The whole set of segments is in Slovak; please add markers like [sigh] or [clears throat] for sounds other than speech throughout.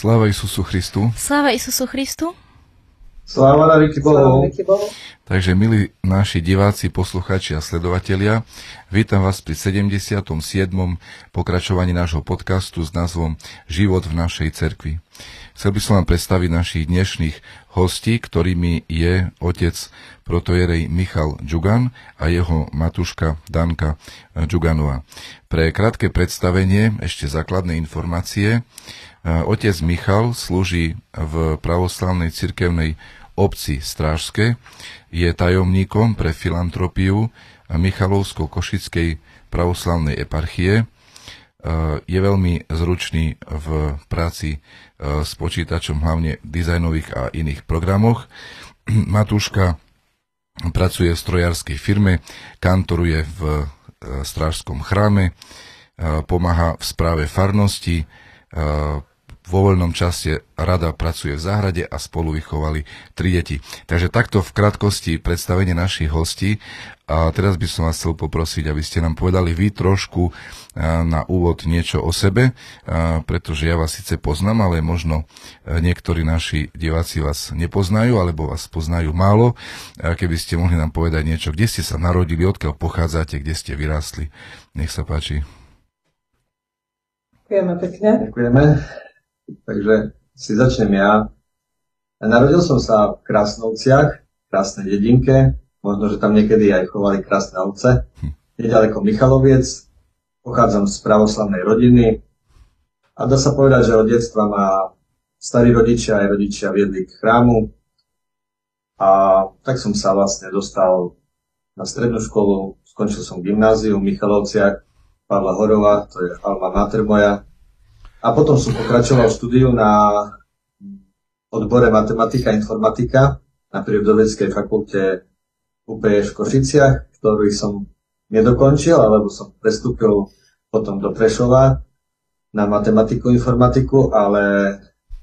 Sláva Isusu Christu. Sláva Isusu Christu. Sláva na veky Bohu. Takže, milí naši diváci, poslucháči a sledovatelia, vítam vás pri 77. pokračovaní nášho podcastu s názvom Život v našej cerkvi. Chcel by som vám predstaviť našich dnešných hostí, ktorými je otec protojerej Michal Džugan a jeho matuška Danka Džuganová. Pre krátke predstavenie ešte základné informácie. Otec Michal slúži v pravoslavnej cirkevnej obci Strážske, je tajomníkom pre filantropiu Michalovsko-Košickej pravoslavnej eparchie. E, je veľmi zručný v práci e, s počítačom, hlavne v dizajnových a iných programoch. [clears throat] Matúška pracuje v strojárskej firme, kantoruje v e, strážskom chráme, pomáha v správe farnosti, vo voľnom čase rada pracuje v záhrade a spolu vychovali tri deti. Takže takto v krátkosti predstavenie našich hostí. A teraz by som vás chcel poprosiť, aby ste nám povedali vy trošku na úvod niečo o sebe, pretože ja vás síce poznám, ale možno niektorí naši diváci vás nepoznajú, alebo vás poznajú málo. Keby ste mohli nám povedať niečo, kde ste sa narodili, odkiaľ pochádzate, kde ste vyrástli. Nech sa páči. Ďakujeme pekne. Ďakujeme. Takže si začnem ja. Narodil som sa v Krásnovciach, krásnej dedinke, možno, že tam niekedy aj chovali krásne ovce. Nedaleko Michaloviec, pochádzam z pravoslavnej rodiny. A dá sa povedať, že od detstva ma starí rodičia aj rodičia viedli k chrámu. A tak som sa vlastne dostal na strednú školu, skončil som gymnáziu v Michalovciach, Pavla Horova, to je alma mater moja, a potom som pokračoval v štúdiu na odbore matematika a informatika na prírodovedeckej fakulte UPE v Košiciach, ktorý som nedokončil, alebo som prestúpil potom do Prešova na matematiku a informatiku, ale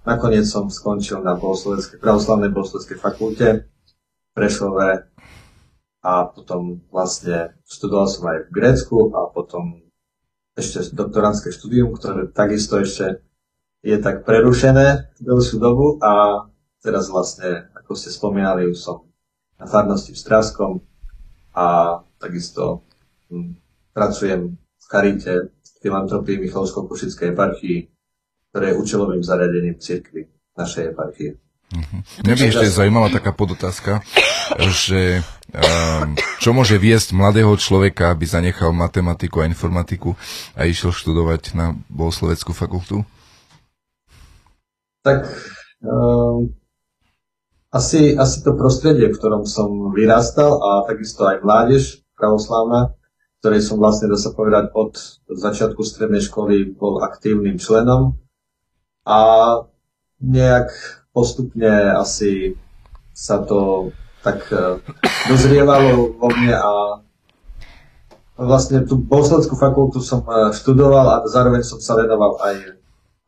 nakoniec som skončil na pravoslavnej bohoslovenskej fakulte v Prešove a potom vlastne študoval som aj v Grécku a potom ešte doktorantské štúdium, ktoré takisto ešte je tak prerušené dlhšiu dobu a teraz vlastne, ako ste spomínali, už som na farnosti v Straskom a takisto hm, pracujem v Karite v filantropii Michalovsko-Košickej eparchii, ktoré je účelovým zariadením cirkvi našej eparchie. Uh-huh. Mňa by ešte zaujímala taká podotázka, že um, čo môže viesť mladého človeka, aby zanechal matematiku a informatiku a išiel študovať na Bohosloveckú fakultu? Tak um, asi, asi to prostredie, v ktorom som vyrastal a takisto aj mládež pravoslávna, ktorej som vlastne, dá sa povedať, od začiatku strednej školy bol aktívnym členom a nejak postupne asi sa to tak uh, dozrievalo vo mne a vlastne tú bohosloveckú fakultu som uh, študoval a zároveň som sa venoval aj,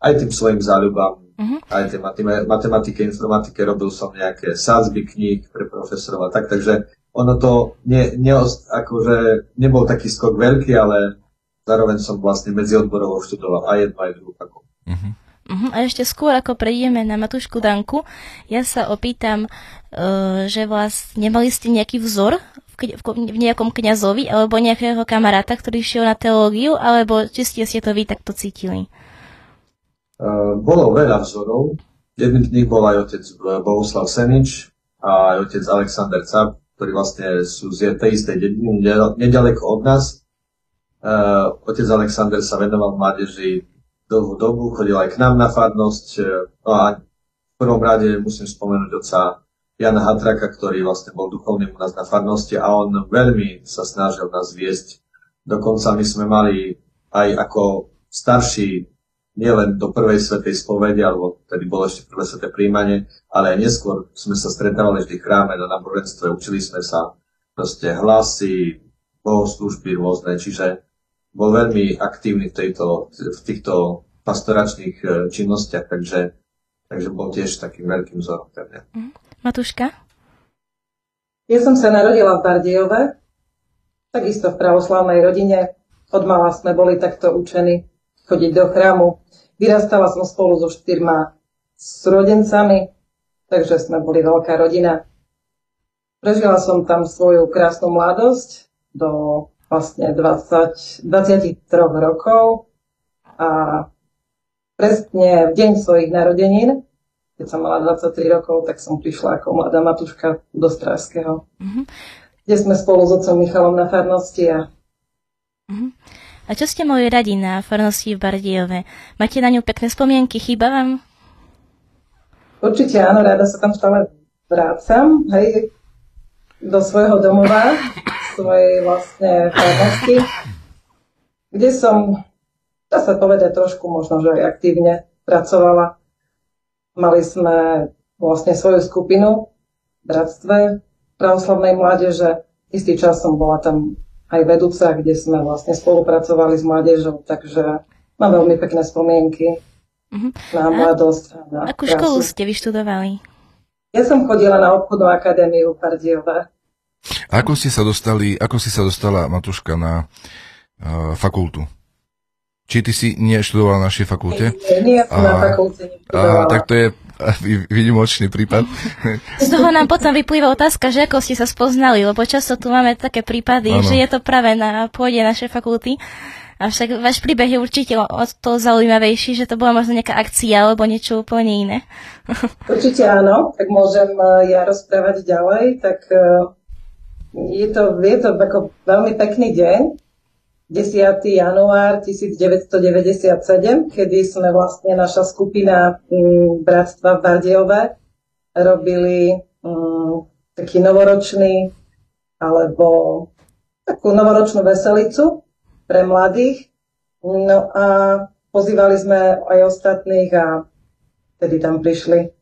aj tým svojim záľubám, uh-huh. aj tej matematike, informatike, robil som nejaké sádzby kníh pre profesorov a tak, takže ono to ne, ne, akože nebol taký skok veľký, ale zároveň som vlastne medziodborovo študoval aj jednu, aj druhú fakultu. Uh-huh. Uh-huh. A ešte skôr, ako prejdeme na Matušku Danku, ja sa opýtam, uh, že vlastne nemali ste nejaký vzor v, v, v nejakom kňazovi alebo nejakého kamaráta, ktorý šiel na teológiu, alebo či ste, ste to vy takto cítili? Uh, bolo veľa vzorov. Jedným z nich bol aj otec Bohuslav Senič a aj otec Alexander Cap, ktorí vlastne sú z tej istej dediny, nedaleko od nás. Uh, otec Alexander sa venoval mládeži dlhú dobu, chodil aj k nám na farnosť. E, no a v prvom rade musím spomenúť oca Jana Hatraka, ktorý vlastne bol duchovným u nás na farnosti a on veľmi sa snažil nás viesť. Dokonca my sme mali aj ako starší nielen do prvej svetej spovede, alebo tedy bolo ešte prvé sveté príjmanie, ale aj neskôr sme sa stretávali vždy v chráme na náboženstve, učili sme sa proste hlasy, bohoslúžby rôzne, čiže bol veľmi aktívny v, tejto, v týchto pastoračných e, činnostiach, takže, takže bol tiež takým veľkým vzorom pre mňa. Mm. Matuška? Ja som sa narodila v Bardejove, takisto v pravoslavnej rodine. Od mala sme boli takto učení chodiť do chrámu. vyrastala som spolu so štyrma rodencami, takže sme boli veľká rodina. Prežila som tam svoju krásnu mladosť do vlastne 20, 23 rokov a presne v deň svojich narodenín, keď som mala 23 rokov, tak som prišla ako mladá matuška do Strážského, mm-hmm. kde sme spolu s otcom Michalom na farnosti a mm-hmm. A čo ste mohli radi na farnosti v Bardejove? Máte na ňu pekné spomienky? Chýba vám? Určite áno, rada sa tam stále vrácam, hej, do svojho domova, [laughs] svojej vlastne farnosti, kde som, dá sa povedať, trošku možno, že aj aktívne pracovala. Mali sme vlastne svoju skupinu v bratstve pravoslavnej mládeže. Istý čas som bola tam aj vedúca, kde sme vlastne spolupracovali s mládežou, takže mám veľmi pekné spomienky uh-huh. na mladosť. A na Akú krásu. školu ste vyštudovali? Ja som chodila na obchodnú akadémiu v Pardiove. Ako ste sa dostali, ako si sa dostala, Matuška, na uh, fakultu? Či ty si neštudovala na našej fakulte? Nie, nie som na fakulte a, tak to je výnimočný prípad. Z toho nám potom vyplýva otázka, že ako ste sa spoznali, lebo často tu máme také prípady, ano. že je to práve na pôde našej fakulty. Avšak váš príbeh je určite o, o to zaujímavejší, že to bola možno nejaká akcia alebo niečo úplne iné. Určite áno, tak môžem e, ja rozprávať ďalej. Tak e, je to, je to ako veľmi pekný deň, 10. január 1997, kedy sme vlastne naša skupina mm, Bratstva v Bardejove robili m, mm, taký novoročný alebo takú novoročnú veselicu pre mladých. No a pozývali sme aj ostatných a tedy tam prišli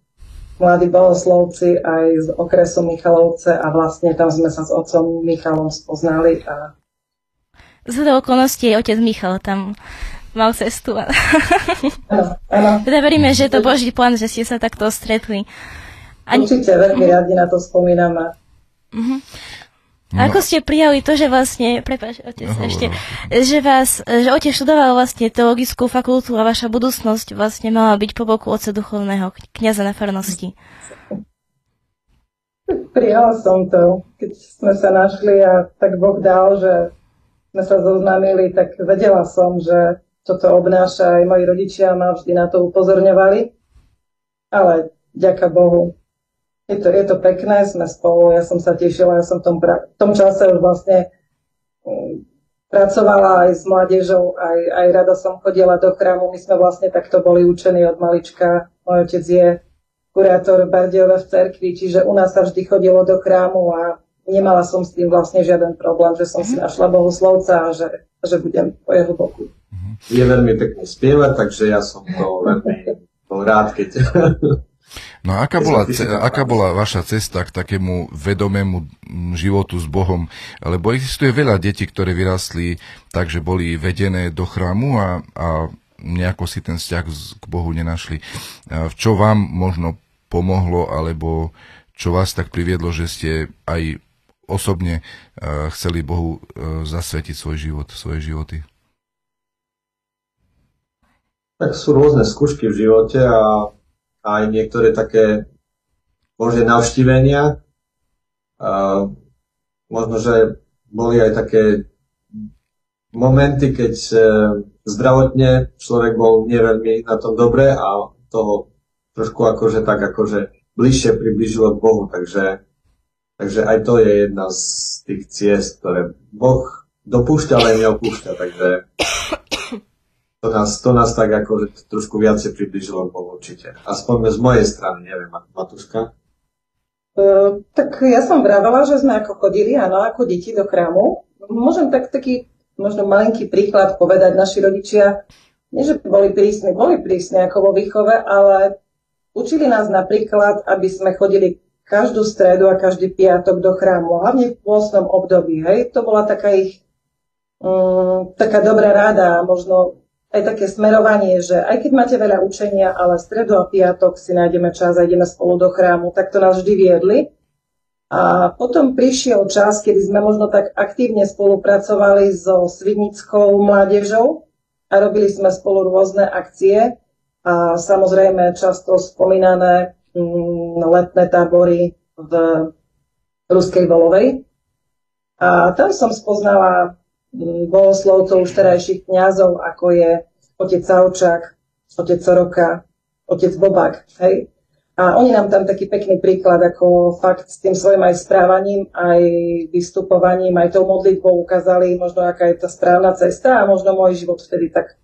mladí bohoslovci aj z okresu Michalovce a vlastne tam sme sa s otcom Michalom spoznali a z okolností otec Michal tam mal cestu. Teda veríme, že je to Boží plán, že ste sa takto stretli. Ani... Určite, veľmi radi na to spomíname. Uh-huh. No. Ako ste prijali to, že vlastne, prepáč, otec, no, ešte, že vás, že otec študoval vlastne teologickú fakultu a vaša budúcnosť vlastne mala byť po boku oca duchovného kniaza na farnosti. Prijala som to, keď sme sa našli a tak Boh dal, že sme sa zoznámili, tak vedela som, že toto obnáša aj moji rodičia ma vždy na to upozorňovali. Ale ďaká Bohu. Je to, je to pekné, sme spolu, ja som sa tešila, ja som v tom, pra- v tom čase už vlastne um, pracovala aj s mládežou, aj, aj rada som chodila do chrámu. My sme vlastne takto boli učení od malička. Môj otec je kurátor Bardejova v cerkvi, čiže u nás sa vždy chodilo do chrámu a nemala som s tým vlastne žiaden problém, že som si mhm. našla bohoslovca a že, že budem po jeho boku. Je veľmi pekne spievať, takže ja som to veľmi bol rád, keď... [laughs] No a aká bola, aká bola vaša cesta k takému vedomému životu s Bohom? Lebo existuje veľa detí, ktoré vyrastli tak, že boli vedené do chrámu a, a nejako si ten vzťah k Bohu nenašli. V čo vám možno pomohlo, alebo čo vás tak priviedlo, že ste aj osobne uh, chceli Bohu uh, zasvetiť svoj život, svoje životy? Tak sú rôzne skúšky v živote a aj niektoré také Božie navštívenia. Uh, možno, že boli aj také momenty, keď uh, zdravotne človek bol neveľmi na tom dobre a toho trošku akože tak akože bližšie približilo k Bohu, takže Takže aj to je jedna z tých ciest, ktoré Boh dopúšťa, ale neopúšťa, takže to nás, to nás tak ako trošku viacej približilo Bohu určite. Aspoň z mojej strany, neviem, Matuška. Uh, tak ja som vravela, že sme ako chodili, áno, ako deti do chrámu. Môžem tak taký možno malinký príklad povedať. Naši rodičia, nie že boli prísni, boli prísni ako vo výchove, ale učili nás napríklad, aby sme chodili každú stredu a každý piatok do chrámu, hlavne v pôstnom období. Hej. To bola taká ich um, taká dobrá rada možno aj také smerovanie, že aj keď máte veľa učenia, ale v stredu a piatok si nájdeme čas a ideme spolu do chrámu, tak to nás vždy viedli. A potom prišiel čas, kedy sme možno tak aktívne spolupracovali so Svidnickou mládežou a robili sme spolu rôzne akcie a samozrejme často spomínané mm, letné tábory v Ruskej Volovej. A tam som spoznala bohoslovcov už terajších kňazov, ako je otec Saučák, otec Soroka, otec Bobák. Hej? A oni nám tam taký pekný príklad, ako fakt s tým svojim aj správaním, aj vystupovaním, aj tou modlitbou ukázali možno, aká je tá správna cesta a možno môj život vtedy tak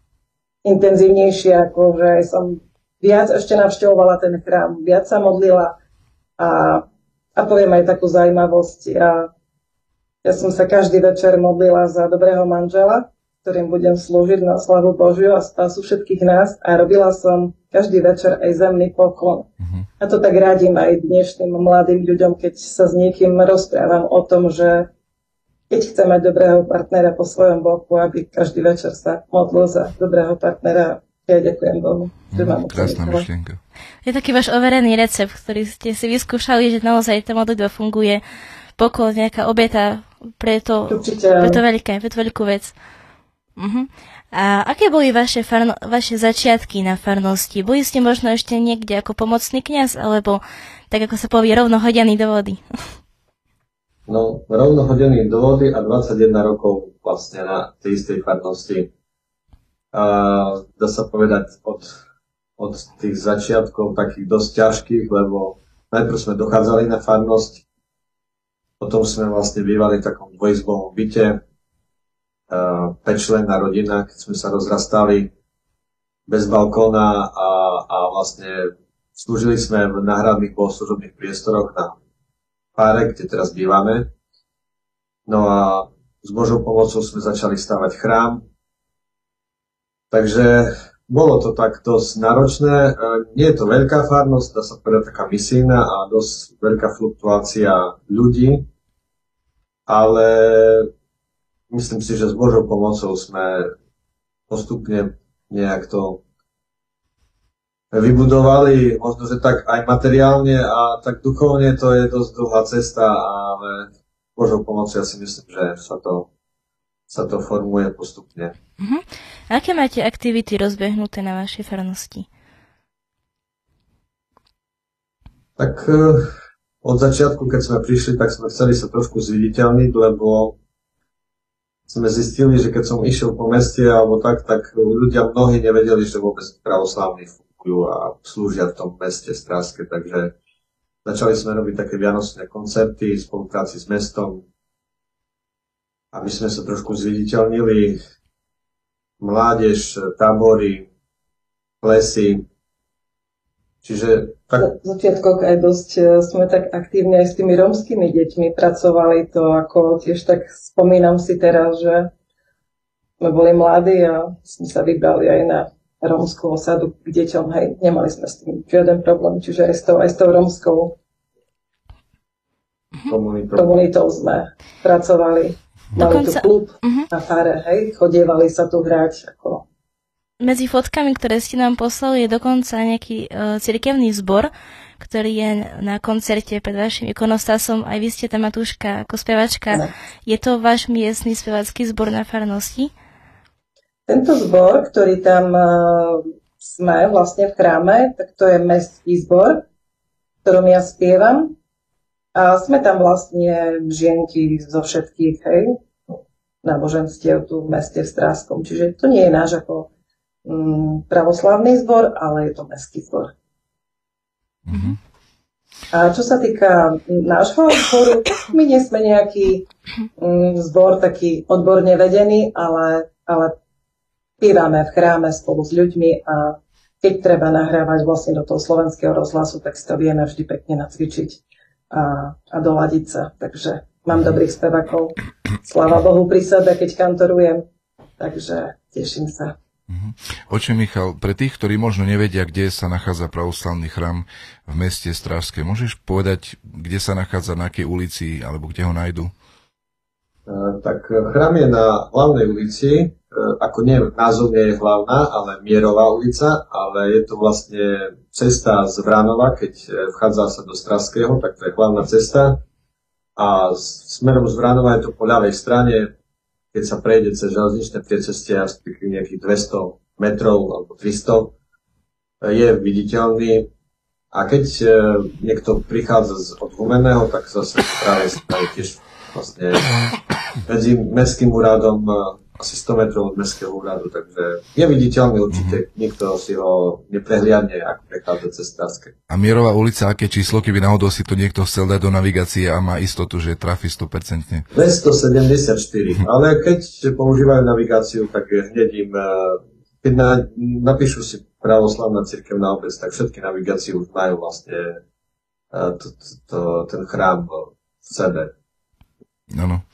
intenzívnejšie, ako že som viac ešte navštevovala ten chrám, viac sa modlila a, a poviem aj takú zaujímavosť. Ja, ja som sa každý večer modlila za dobrého manžela, ktorým budem slúžiť na slavu Božiu a spásu všetkých nás a robila som každý večer aj zemný poklon. Uh-huh. A to tak radím aj dnešným mladým ľuďom, keď sa s niekým rozprávam o tom, že keď chce mať dobrého partnera po svojom boku, aby každý večer sa modlil za dobrého partnera. Ja ďakujem Bohu, že mám Krásna myšlienka. Je taký váš overený recept, ktorý ste si vyskúšali, že naozaj tá modlitba funguje, pokol, nejaká obeta pre to, Určite, pre to veľké, pre to veľkú vec. Uh-huh. A aké boli vaše, farno, vaše začiatky na farnosti? Boli ste možno ešte niekde ako pomocný kňaz, alebo tak ako sa povie, rovno hodený do vody? [laughs] No, rovno hodený do vody a 21 rokov vlastne na tej istej farnosti. A dá sa povedať od, od tých začiatkov takých dosť ťažkých, lebo najprv sme dochádzali na farnosť, potom sme vlastne bývali v takom dvojizbovom byte, pečlená rodina, keď sme sa rozrastali bez balkóna a, a vlastne slúžili sme v náhradných bohoslužobných priestoroch na páre, kde teraz bývame. No a s Božou pomocou sme začali stavať chrám. Takže bolo to tak dosť náročné. E, nie je to veľká farnosť, dá sa povedať taká misijná a dosť veľká fluktuácia ľudí, ale myslím si, že s Božou pomocou sme postupne nejak to vybudovali, možno, že tak aj materiálne a tak duchovne to je dosť dlhá cesta, ale Božou pomocou ja si myslím, že sa to, sa to formuje postupne. Uh-huh. Aké máte aktivity rozbehnuté na vašej farnosti? Tak eh, od začiatku, keď sme prišli, tak sme chceli sa trošku zviditeľniť, lebo sme zistili, že keď som išiel po meste alebo tak, tak ľudia mnohí nevedeli, že vôbec pravoslavní fungujú a slúžia v tom meste Stráske, takže začali sme robiť také vianočné koncerty v spolupráci s mestom, aby sme sa trošku zviditeľnili. Mládež, tábory, lesy. Čiže tak... V začiatkoch aj dosť e, sme tak aktívne aj s tými romskými deťmi pracovali to, ako tiež tak spomínam si teraz, že sme boli mladí a sme sa vybrali aj na rómskú osadu k deťom, hej, nemali sme s tým žiaden problém, čiže aj s tou, aj s tou rómskou komunitou. komunitou sme pracovali. Mali Dokonca... tu klub uh-huh. na fare, hej, chodievali sa tu hrať. Ako... Medzi fotkami, ktoré ste nám poslali, je dokonca nejaký uh, cirkevný zbor, ktorý je na koncerte pred vašim ikonostasom. Aj vy ste tam, Matúška, ako spevačka. Ne. Je to váš miestny spevacký zbor na farnosti? Tento zbor, ktorý tam uh, sme vlastne v chráme, tak to je mestský zbor, v ktorom ja spievam. A sme tam vlastne žienky zo všetkých, hej, náboženstiev tu v meste v Stráskom. Čiže to nie je náš ako pravoslavný zbor, ale je to mestský zbor. Mm-hmm. A čo sa týka nášho zboru, my nie sme nejaký um, zbor taký odborne vedený, ale, ale Spívame v chráme spolu s ľuďmi a keď treba nahrávať vlastne do toho slovenského rozhlasu, tak si to vieme vždy pekne nacvičiť a, a doladiť sa. Takže mám dobrých spevakov. Sláva Bohu pri sebe, keď kantorujem. Takže teším sa. Mhm. Oče Michal, pre tých, ktorí možno nevedia, kde sa nachádza pravoslavný chrám v meste Strážske, môžeš povedať, kde sa nachádza, na akej ulici, alebo kde ho nájdu? Tak chrám je na hlavnej ulici, E, ako nie, názov nie je hlavná, ale Mierová ulica, ale je to vlastne cesta z Vránova, keď e, vchádza sa do Straského, tak to je hlavná cesta. A smerom z Vránova je to po ľavej strane, keď sa prejde cez železničné asi nejakých 200 metrov alebo 300, je viditeľný. A keď e, niekto prichádza z odhumeného, tak zase práve je tiež vlastne medzi mestským úradom e, asi 100 metrov od mestského úradu, takže je viditeľný určite, mm-hmm. nikto si ho neprehliadne, ako prechádza cez Tarske. A Mierová ulica, aké číslo, keby náhodou si to niekto chcel dať do navigácie a má istotu, že trafi 100%? 274, mm-hmm. ale keď používajú navigáciu, tak hneď im, e, keď na, napíšu si pravoslavná cirkevná obec, tak všetky navigácie už majú vlastne to, to, to, ten chrám v sebe. Áno.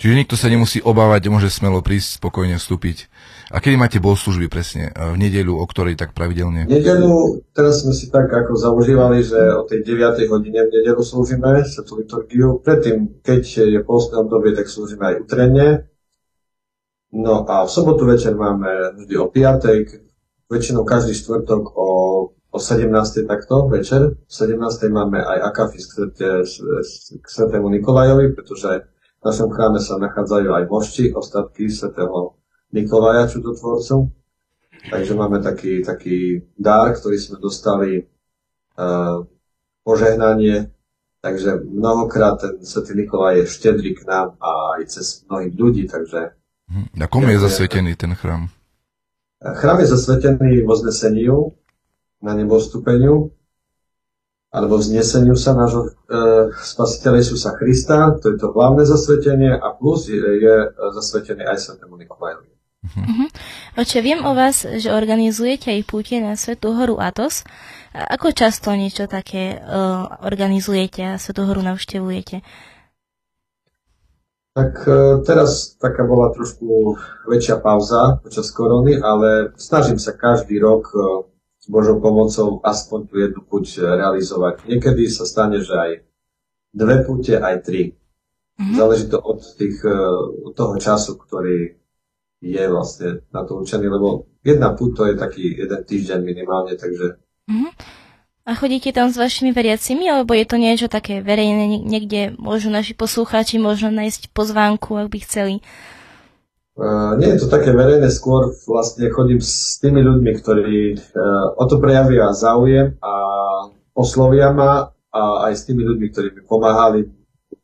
Čiže nikto sa nemusí obávať, môže smelo prísť, spokojne vstúpiť. A kedy máte služby presne? V nedeľu, o ktorej tak pravidelne? V nedeľu, teraz sme si tak ako zaužívali, že o tej 9. hodine v nedeľu slúžime svetú liturgiu. Predtým, keď je postné obdobie, tak slúžime aj utrenne. No a v sobotu večer máme vždy o 5 väčšinou každý štvrtok o, o 17. takto večer. V 17. máme aj akafis k, k svetému Nikolajovi, pretože v našom chráme sa nachádzajú aj mošti, ostatky svetého Nikolaja čudotvorcu. Takže máme taký, taký dar, ktorý sme dostali uh, požehnanie. Takže mnohokrát ten svetý Nikolaj je štedrý k nám a aj cez mnohých ľudí, takže... A komu je zasvetený ten chrám? Chrám je zasvetený zneseniu na nebostupeniu alebo vzneseniu sa nášho e, spasiteľa Isusa Krista, to je to hlavné zasvetenie a plus je, je zasvetený aj svetému Nikolajovi. Uh-huh. Oče, viem o vás, že organizujete aj púte na Svetú horu Atos. Ako často niečo také uh, organizujete a Svetú horu navštevujete? Tak e, teraz taká bola trošku väčšia pauza počas korony, ale snažím sa každý rok e, s Božou pomocou aspoň tú jednu puť realizovať. Niekedy sa stane, že aj dve pute, aj tri. Mm-hmm. Záleží to od, tých, e, od toho času, ktorý je vlastne na to určený, lebo jedna púť to je taký jeden týždeň minimálne, takže mm-hmm. A chodíte tam s vašimi veriacimi, alebo je to niečo také verejné, niekde môžu naši poslucháči možno nájsť pozvánku, ak by chceli? Uh, nie je to také verejné, skôr vlastne chodím s tými ľuďmi, ktorí uh, o to prejavia záujem a oslovia ma a aj s tými ľuďmi, ktorí mi pomáhali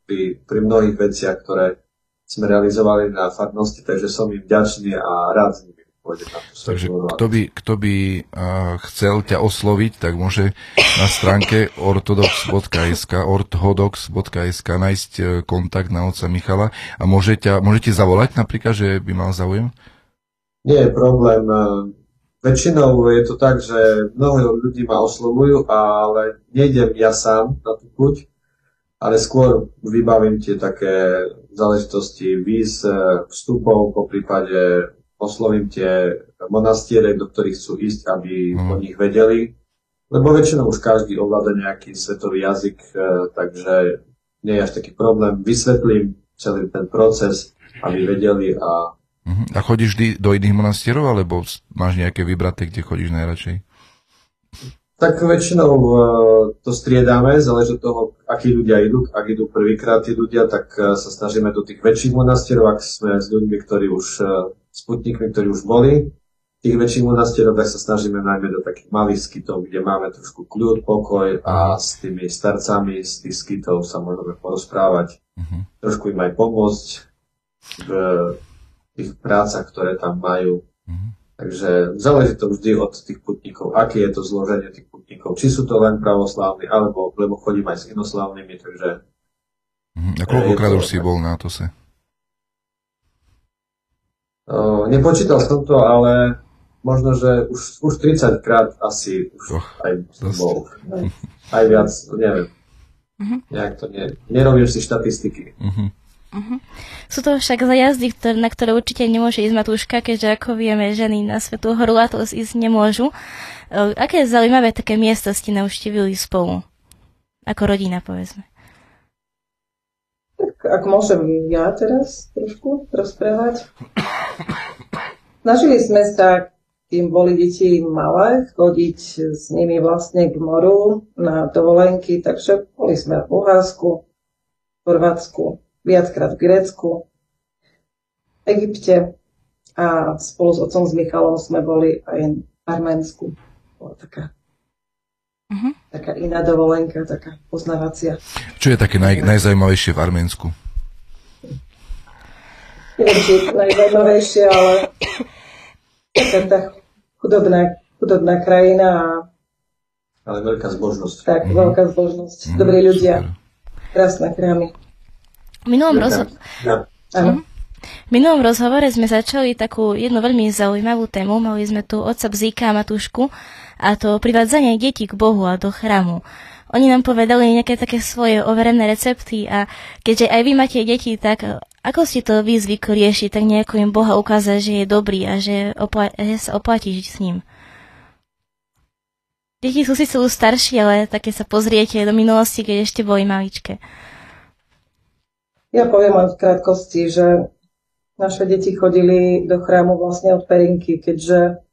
pri, pri mnohých veciach, ktoré sme realizovali na farnosti, takže som im vďačný a rád s nimi Takže kto by, kto by chcel ťa osloviť, tak môže na stránke ortodox.sk orthodox.sk nájsť uh, kontakt na otca Michala a môže ťa, môžete zavolať napríklad, že by mal záujem? Nie je problém. Väčšinou je to tak, že mnoho ľudí ma oslovujú, ale nejdem ja sám na tú puť, ale skôr vybavím tie také záležitosti víz, vstupov, po prípade oslovím tie monastiere, do ktorých chcú ísť, aby mm. o nich vedeli. Lebo väčšinou už každý ovláda nejaký svetový jazyk, e, takže nie je až taký problém. Vysvetlím celý ten proces, aby vedeli a... Mm-hmm. A chodíš vždy do iných monastierov, alebo máš nejaké vybraté, kde chodíš najradšej? Tak väčšinou uh, to striedame, záleží od toho, akí ľudia idú. Ak idú prvýkrát tí ľudia, tak uh, sa snažíme do tých väčších monastierov, ak sme s ľuďmi, ktorí už sputnikmi, ktorí už boli. Tých väčších monastierov sa snažíme najmä do takých malých skytov, kde máme trošku kľud, pokoj a s tými starcami z tých skytov sa môžeme porozprávať, uh-huh. trošku im aj pomôcť v tých prácach, ktoré tam majú. Uh-huh. Takže záleží to vždy od tých putníkov, aké je to zloženie tých putníkov, či sú to len pravoslávni, alebo lebo chodím aj s inoslávnymi, takže... Uh-huh. A koľkokrát už si bol na to se? Uh, nepočítal som to, ale možno, že už, už 30 krát asi už oh, aj bol. Aj, aj viac, neviem. Uh-huh. Nejak to ne, nerobím si štatistiky. Uh-huh. Uh-huh. Sú to však zajazdy, ktoré, na ktoré určite nemôže ísť Matúška, keďže ako vieme, ženy na Svetú horu to ísť nemôžu. Uh, aké zaujímavé také miesta ste navštívili spolu? Ako rodina, povedzme. Ak môžem ja teraz trošku rozprávať. Snažili sme sa, kým boli deti malé, chodiť s nimi vlastne k moru na dovolenky, takže boli sme v Bulharsku, Chorvátsku, viackrát v Grécku, v Egypte a spolu s otcom s Michalom sme boli aj v Arménsku. bola taká, uh-huh. taká iná dovolenka, taká poznávacia. Čo je také naj, najzaujímavejšie v Arménsku? Neviem, či je najzaujímavejšie, ale taká tá chudobná, chudobná krajina a ale veľká zbožnosť. Tak, mm-hmm. veľká zbožnosť. Mm-hmm. Dobrí ľudia. Krásne krámy. V minulom, rozho- ja. Mhm. v minulom rozhovore sme začali takú jednu veľmi zaujímavú tému. Mali sme tu otca Bzíka a Matušku a to privádzanie detí k Bohu a do chrámu. Oni nám povedali nejaké také svoje overené recepty a keďže aj vy máte deti, tak ako ste to vy zvykli riešiť, tak nejako im Boha ukázať, že je dobrý a že, opla- že sa oplatí žiť s ním? Deti sú síce už staršie, ale také sa pozriete do minulosti, keď ešte boli maličké. Ja poviem len v krátkosti, že naše deti chodili do chrámu vlastne od perinky, keďže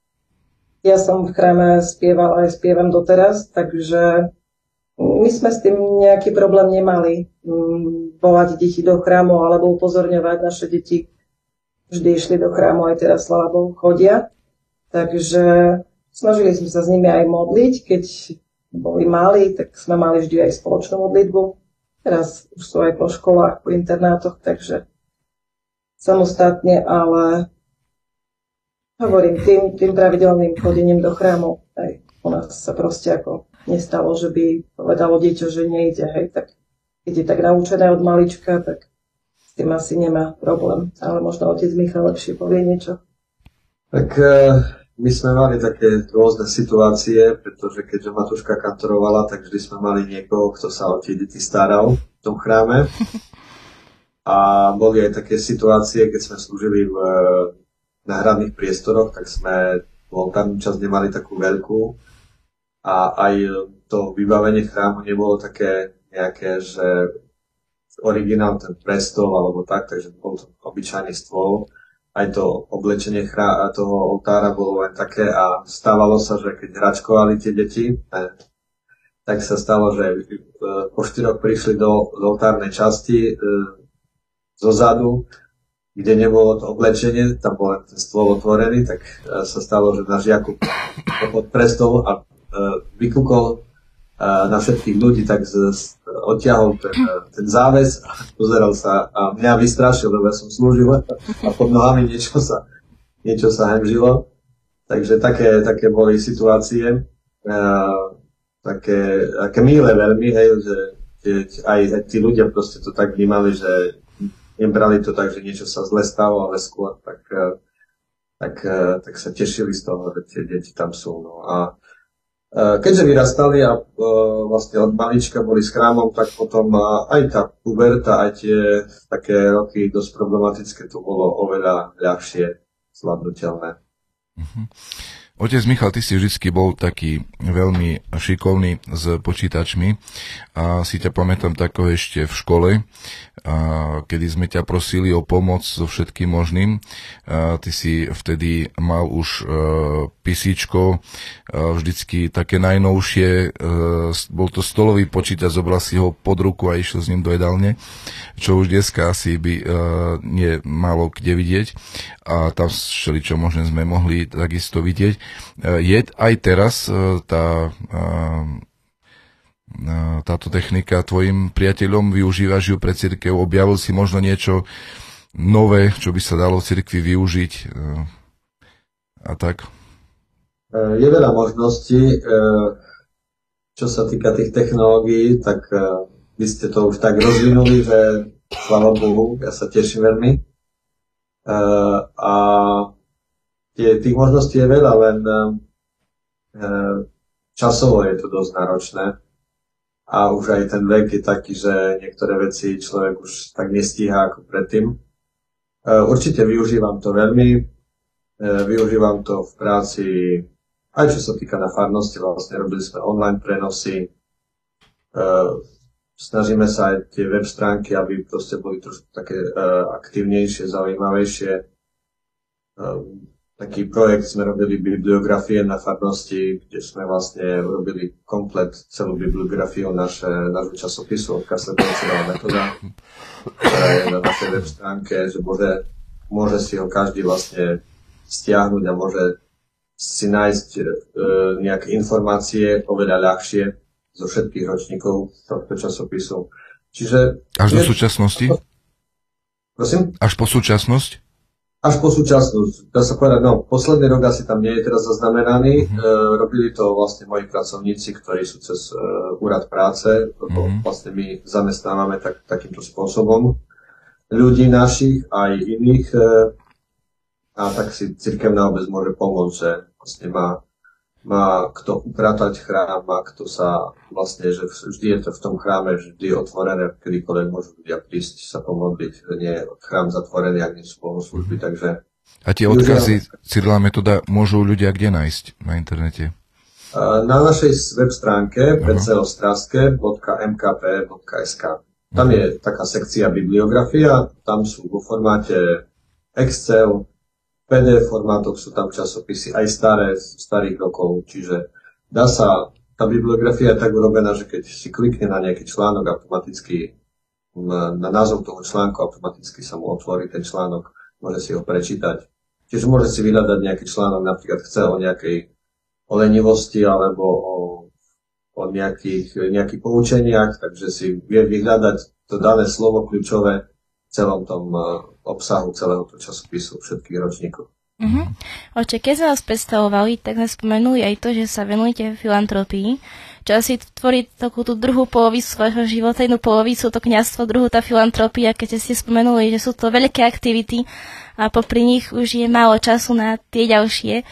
ja som v chráme spieval aj spievam doteraz, takže my sme s tým nejaký problém nemali. Mm, volať deti do chrámu alebo upozorňovať naše deti. Vždy išli do chrámu, aj teraz, sláva chodia. Takže Snažili sme sa s nimi aj modliť, keď boli mali, tak sme mali vždy aj spoločnú modlitbu. Teraz už sú aj po školách, po internátoch, takže samostatne, ale hovorím, tým, tým pravidelným chodením do chrámu, aj u nás sa proste ako nestalo, že by povedalo dieťa, že nejde, hej, tak keď je tak naučené od malička, tak s tým asi nemá problém. Ale možno otec Michal lepšie povie niečo. Tak uh my sme mali také rôzne situácie, pretože keďže Matuška kantorovala, tak vždy sme mali niekoho, kto sa o tie deti staral v tom chráme. [laughs] A boli aj také situácie, keď sme slúžili v náhradných priestoroch, tak sme oltárnu časť nemali takú veľkú. A aj to vybavenie chrámu nebolo také nejaké, že originál ten prestol alebo tak, takže bol to obyčajný stôl. Aj to oblečenie chrá, toho oltára bolo len také a stávalo sa, že keď hračkovali tie deti, tak sa stalo, že e, po štyroch prišli do, do oltárnej časti e, zo zadu, kde nebolo to oblečenie, tam bol ten stôl otvorený, tak e, sa stalo, že náš Jakub pod prestol a vykúkol na všetkých ľudí, tak z, z, odtiahol ten, ten záves a pozeral sa a mňa vystrašil, lebo ja som slúžil a pod nohami niečo sa, niečo sa hemžilo. Takže také, také boli situácie, uh, také, také milé veľmi, hej, že keď aj, aj tí ľudia proste to tak vnímali, že nebrali to tak, že niečo sa zle stalo, ale skôr tak, tak, tak sa tešili z toho, že tie deti tam sú. No. A Eh, keďže vyrastali a eh, vlastne od malička boli s chrámom, tak potom eh, aj tá puberta, aj tie také roky dosť problematické, to bolo oveľa ľahšie zvládnutelné. Uh-huh. Otec Michal, ty si vždy bol taký veľmi šikovný s počítačmi a si ťa pamätám tako ešte v škole, kedy sme ťa prosili o pomoc so všetkým možným. Ty si vtedy mal už uh, písičko, uh, vždycky také najnovšie, uh, bol to stolový počítač, zobral si ho pod ruku a išiel s ním do jedálne, čo už dneska asi by nie malo kde vidieť a tam čo možné sme mohli takisto vidieť. Je aj teraz tá táto technika tvojim priateľom, využívaš ju pre církev, objavil si možno niečo nové, čo by sa dalo cirkvi využiť a tak? E, je veľa možností. E, čo sa týka tých technológií, tak e, vy ste to už tak rozvinuli, že sláva Bohu, ja sa teším veľmi. A tých možností je veľa, len časovo je to dosť náročné a už aj ten vek je taký, že niektoré veci človek už tak nestíha ako predtým. E, určite využívam to veľmi, e, využívam to v práci, aj čo sa týka na farnosti, vlastne robili sme online prenosy, e, snažíme sa aj tie web stránky, aby proste boli trošku také aktívnejšie, zaujímavejšie taký projekt sme robili bibliografie na farnosti, kde sme vlastne robili komplet celú bibliografiu naše, nášho časopisu od Kasletovcová metoda, ktorá je na našej web stránke, že môže, môže si ho každý vlastne stiahnuť a môže si nájsť e, nejaké informácie oveľa ľahšie zo všetkých ročníkov tohto časopisu. Čiže... Až do súčasnosti? Prosím? Až po súčasnosť? Až po súčasnosť. Dá sa povedať, no, posledný rok asi tam nie je teraz zaznamenaný. Mm-hmm. E, robili to vlastne moji pracovníci, ktorí sú cez e, úrad práce. Mm-hmm. Vlastne my zamestnávame tak, takýmto spôsobom ľudí našich aj iných. E, a tak si cirkevná obec môže pomôcť, že vlastne má, má kto upratať chrám, má kto sa vlastne, že vždy je to v tom chráme vždy otvorené, kedykoľvek môžu ľudia prísť sa pomodliť, nie je chrám zatvorený, ak nie sú služby, takže... A tie odkazy Cyrila metoda môžu ľudia kde nájsť na internete? Na našej web stránke pcostraske.mkp.sk Tam je taká sekcia bibliografia, tam sú vo formáte Excel, PDF formátoch sú tam časopisy, aj staré, starých rokov, čiže dá sa, tá bibliografia je tak urobená, že keď si klikne na nejaký článok, automaticky na názov toho článku automaticky sa mu otvorí ten článok, môže si ho prečítať. Čiže môže si vyhľadať nejaký článok, napríklad chce o nejakej o lenivosti alebo o, o nejakých, nejakých poučeniach, takže si vie vyhľadať to dané slovo kľúčové v celom tom obsahu celého toho časopisu všetkých ročníkov. Uh-huh. Oče, keď sme vás predstavovali, tak sme spomenuli aj to, že sa venujete filantropii, čo asi tvorí takú tú druhú polovicu svojho života, jednu polovicu to kniazstvo, druhú tá filantropia, keď ste spomenuli, že sú to veľké aktivity a popri nich už je málo času na tie ďalšie.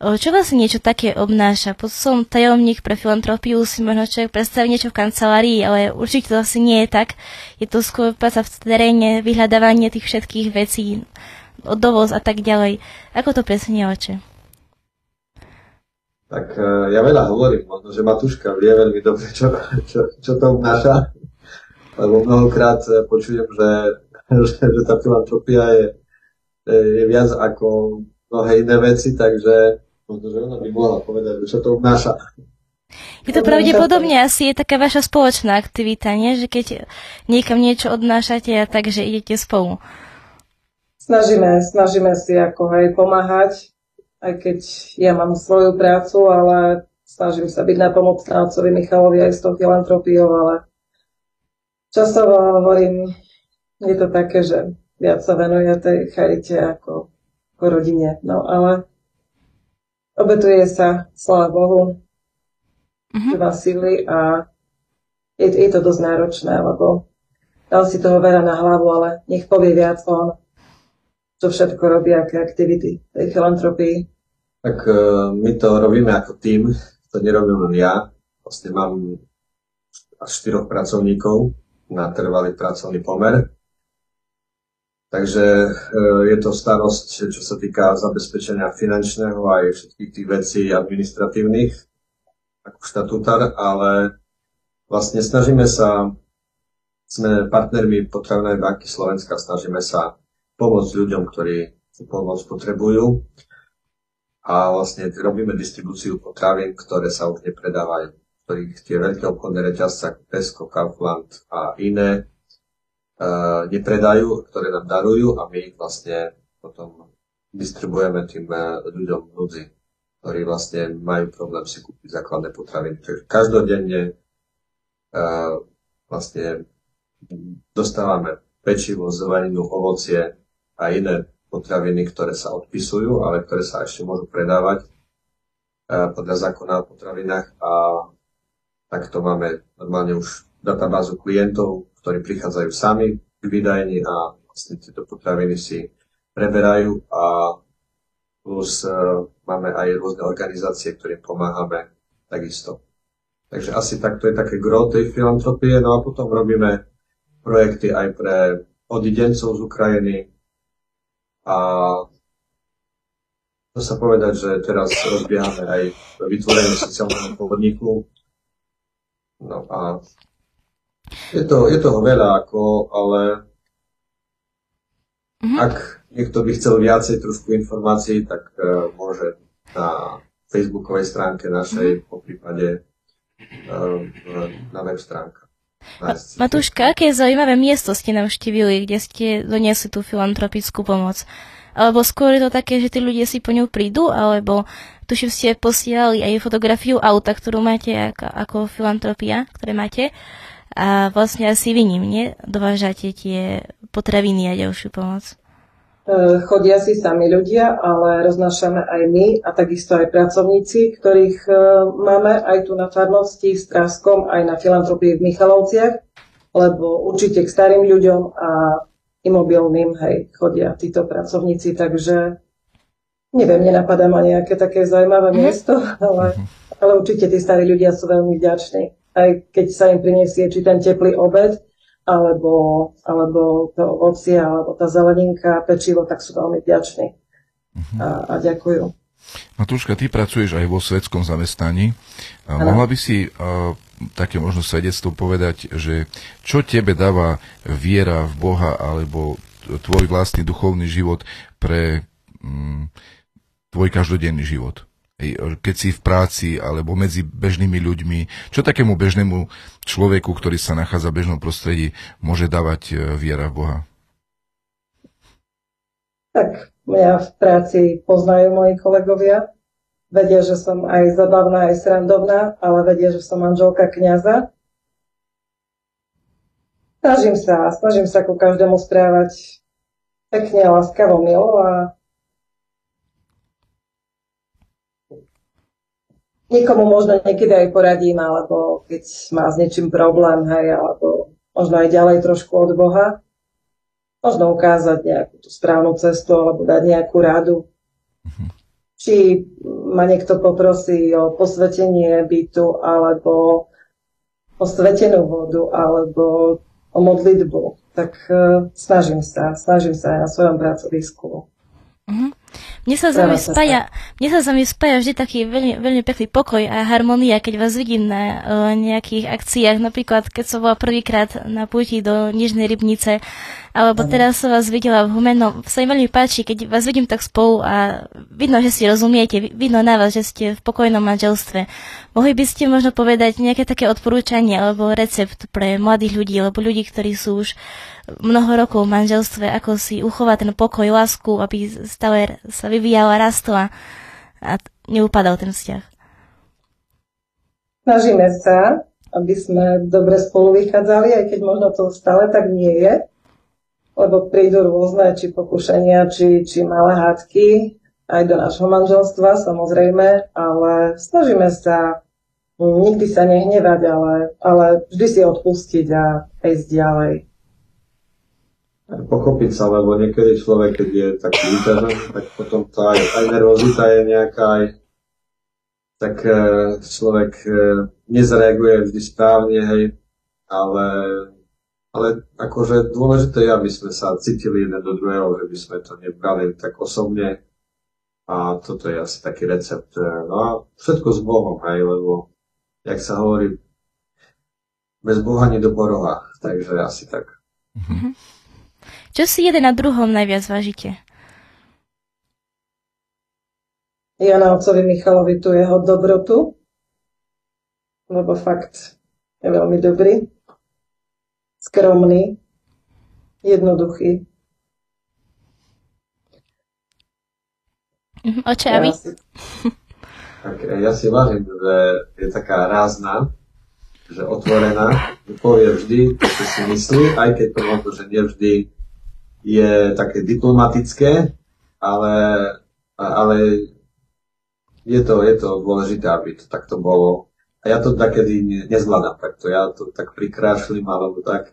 Čo vlastne niečo také obnáša? Pod som tajomník pre filantropiu, si možno človek predstaví niečo v kancelárii, ale určite to asi nie je tak. Je to skôr práca v teréne, vyhľadávanie tých všetkých vecí, dovoz a tak ďalej. Ako to presne oče? Tak e, ja veľa hovorím, možno, že Matuška vie veľmi dobre, čo, čo, čo to obnáša, lebo mnohokrát e, počujem, že, že, že tá filantropia je je viac ako mnohé iné veci, takže možno, že ona by mohla povedať, čo to obnáša. Je to pravdepodobne asi je taká vaša spoločná aktivita, nie? Že keď niekam niečo odnášate a takže idete spolu. Snažíme, snažíme si ako aj pomáhať, aj keď ja mám svoju prácu, ale snažím sa byť na pomoc otcovi Michalovi aj s tou filantropiou, ale často hovorím, je to také, že viac sa venuje tej charite ako, ako rodine. No ale obetuje sa, sláva Bohu, mm-hmm. má sily a je, je to dosť náročné, lebo dal si toho veľa na hlavu, ale nech povie viac on, čo všetko robí, aké aktivity tej filantropii. Tak uh, my to robíme ako tým, to nerobím len ja. Vlastne mám až štyroch pracovníkov na trvalý pracovný pomer Takže e, je to starosť, čo sa týka zabezpečenia finančného aj všetkých tých vecí administratívnych, ako štatútar, ale vlastne snažíme sa, sme partnermi Potravinovej banky Slovenska, snažíme sa pomôcť ľuďom, ktorí tú pomoc potrebujú a vlastne robíme distribúciu potravín, ktoré sa už nepredávajú, ktorých tie veľké obchodné reťazce ako Tesco, Kaufland a iné uh, nepredajú, ktoré nám darujú a my ich vlastne potom distribuujeme tým uh, ľuďom núdzi, ktorí vlastne majú problém si kúpiť základné potraviny. Takže každodenne uh, vlastne dostávame pečivo, zeleninu, ovocie a iné potraviny, ktoré sa odpisujú, ale ktoré sa ešte môžu predávať podľa zákona o potravinách a takto máme normálne už databázu klientov, ktorí prichádzajú sami k vydajni a vlastne tieto potraviny si preberajú a plus uh, máme aj rôzne organizácie, ktorým pomáhame takisto. Takže asi takto je také gro tej filantropie. No a potom robíme projekty aj pre odidencov z Ukrajiny a to sa povedať, že teraz rozbiehame aj vytvorenie sociálneho podniku. No a je, to, je toho veľa, ako, ale mm-hmm. ak niekto by chcel viacej trošku informácií, tak uh, môže na facebookovej stránke našej, mm-hmm. po prípade uh, na web stránka. Matúška, aké zaujímavé miesto ste navštívili, kde ste doniesli tú filantropickú pomoc? Alebo skôr je to také, že tí ľudia si po ňu prídu, alebo tuším ste posielali aj fotografiu auta, ktorú máte ako, ako filantropia, ktoré máte. A vlastne asi vy ním, nie? Dovážate tie potraviny a ďalšiu pomoc. E, chodia si sami ľudia, ale roznášame aj my a takisto aj pracovníci, ktorých e, máme aj tu na Farnosti, v Straskom, aj na filantropii v Michalovciach, lebo určite k starým ľuďom a imobilným, hej, chodia títo pracovníci, takže neviem, nenapadá ma nejaké také zaujímavé mhm. miesto, ale, ale určite tí starí ľudia sú veľmi vďační. Aj keď sa im priniesie či ten teplý obed, alebo, alebo to ovocie, alebo tá zeleninka, pečivo, tak sú veľmi vďační uh-huh. a, a ďakujú. Matúška, ty pracuješ aj vo svetskom zamestnaní. Ano. Mohla by si uh, také možno svedectvo povedať, že čo tebe dáva viera v Boha alebo tvoj vlastný duchovný život pre um, tvoj každodenný život? Keď si v práci alebo medzi bežnými ľuďmi, čo takému bežnému človeku, ktorý sa nachádza v bežnom prostredí, môže dávať e, viera v Boha? Tak mňa v práci poznajú moji kolegovia, vedia, že som aj zabavná, aj srandovná, ale vedia, že som manželka kniaza. Snažím sa, snažím sa ku každému správať pekne, láskavo, milo a Niekomu možno niekedy aj poradím, alebo keď má s niečím problém, hej, alebo možno aj ďalej trošku od Boha. Možno ukázať nejakú tú správnu cestu, alebo dať nejakú radu. Mm-hmm. Či ma niekto poprosí o posvetenie bytu, alebo o svetenú vodu, alebo o modlitbu. Tak uh, snažím sa, snažím sa aj na svojom pracovisku. Mm-hmm. Mne sa za spája, mne sa za spája vždy taký veľmi, veľmi pekný pokoj a harmonia, keď vás vidím na uh, nejakých akciách, napríklad keď som bola prvýkrát na púti do Nižnej Rybnice, alebo teraz som vás videla v Humenom. Sa mi veľmi páči, keď vás vidím tak spolu a vidno, že si rozumiete, vidno na vás, že ste v pokojnom manželstve. Mohli by ste možno povedať nejaké také odporúčanie alebo recept pre mladých ľudí, alebo ľudí, ktorí sú už mnoho rokov v manželstve, ako si uchovať ten pokoj, lásku, aby stále sa vyvíjala, rastla a neupadal ten vzťah. Snažíme sa, aby sme dobre spolu vychádzali, aj keď možno to stále tak nie je, lebo prídu rôzne či pokušenia, či, či malé hádky, aj do nášho manželstva samozrejme, ale snažíme sa nikdy sa nehnevať, ale, ale vždy si odpustiť a ísť ďalej. Pochopiť sa, lebo niekedy človek, keď je taký vyťažený, tak potom tá aj, aj nervozita je nejaká, aj, tak e, človek e, nezareaguje vždy správne, hej, ale, ale akože dôležité je, aby sme sa cítili jeden do druhého, že by sme to nebrali tak osobne a toto je asi taký recept. No a všetko s Bohom, hej, lebo, jak sa hovorí, bez Boha nie do poroha, takže asi tak. Mm-hmm. Čo si jeden na druhom najviac vážite? Ja na otcovi Michalovi tu jeho dobrotu, lebo fakt je veľmi dobrý, skromný, jednoduchý. Mhm, oče, a vy? Ja si, tak ja si vážim, že je taká rázna, že otvorená, že povie vždy to, čo si myslí, aj keď to možno, že nevždy je také diplomatické, ale, ale je to, je to dôležité, aby to takto bolo. A ja to takedy nezvládam takto, ja to tak prikrášlim alebo tak.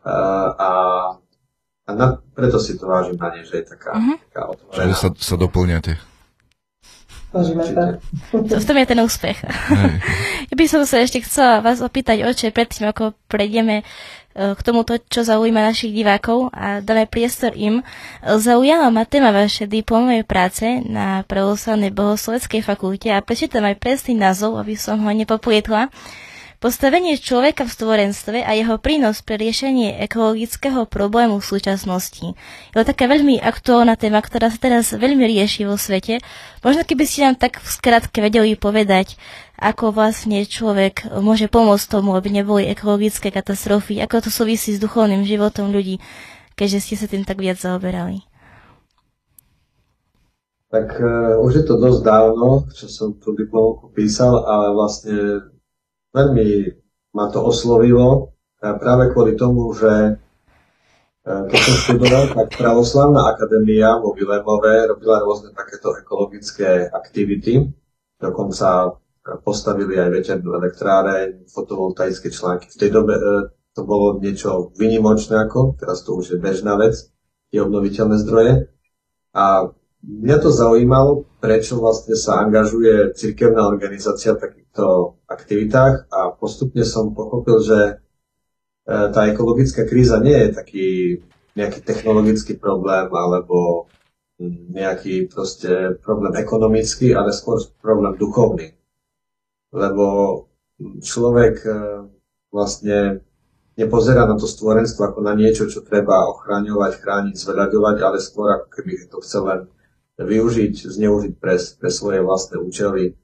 A, a, a na, preto si to vážim na nej, že je taká, uh-huh. taká otvorená. Že sa, sa doplňate. To, v tom je ten úspech. ja by som sa ešte chcela vás opýtať, oče, predtým, ako prejdeme k tomuto, čo zaujíma našich divákov a dáme priestor im. Zaujala ma téma vaše diplomovej práce na pravoslavnej bohosloveckej fakulte a prečítam aj presný názov, aby som ho nepoplietla. Postavenie človeka v stvorenstve a jeho prínos pre riešenie ekologického problému v súčasnosti. Je to taká veľmi aktuálna téma, ktorá sa teraz veľmi rieši vo svete. Možno keby ste nám tak v skratke vedeli povedať, ako vlastne človek môže pomôcť tomu, aby neboli ekologické katastrofy, ako to súvisí s duchovným životom ľudí, keďže ste sa tým tak viac zaoberali. Tak uh, už je to dosť dávno, čo som tú diplomovku písal, ale vlastne veľmi ma to oslovilo práve kvôli tomu, že keď som študoval, tak Pravoslavná akadémia vo Vilemove robila rôzne takéto ekologické aktivity. Dokonca postavili aj večernú elektráreň, fotovoltaické články. V tej dobe e, to bolo niečo vynimočné ako, teraz to už je bežná vec, tie obnoviteľné zdroje. A mňa to zaujímalo, prečo vlastne sa angažuje cirkevná organizácia v takýchto aktivitách. A postupne som pochopil, že e, tá ekologická kríza nie je taký nejaký technologický problém alebo nejaký proste problém ekonomický, ale skôr problém duchovný. Lebo človek e, vlastne nepozerá na to stvorenstvo ako na niečo, čo treba ochraňovať, chrániť, zveľaďovať, ale skôr ako keby to chcel len využiť, zneužiť pre, pre svoje vlastné účely,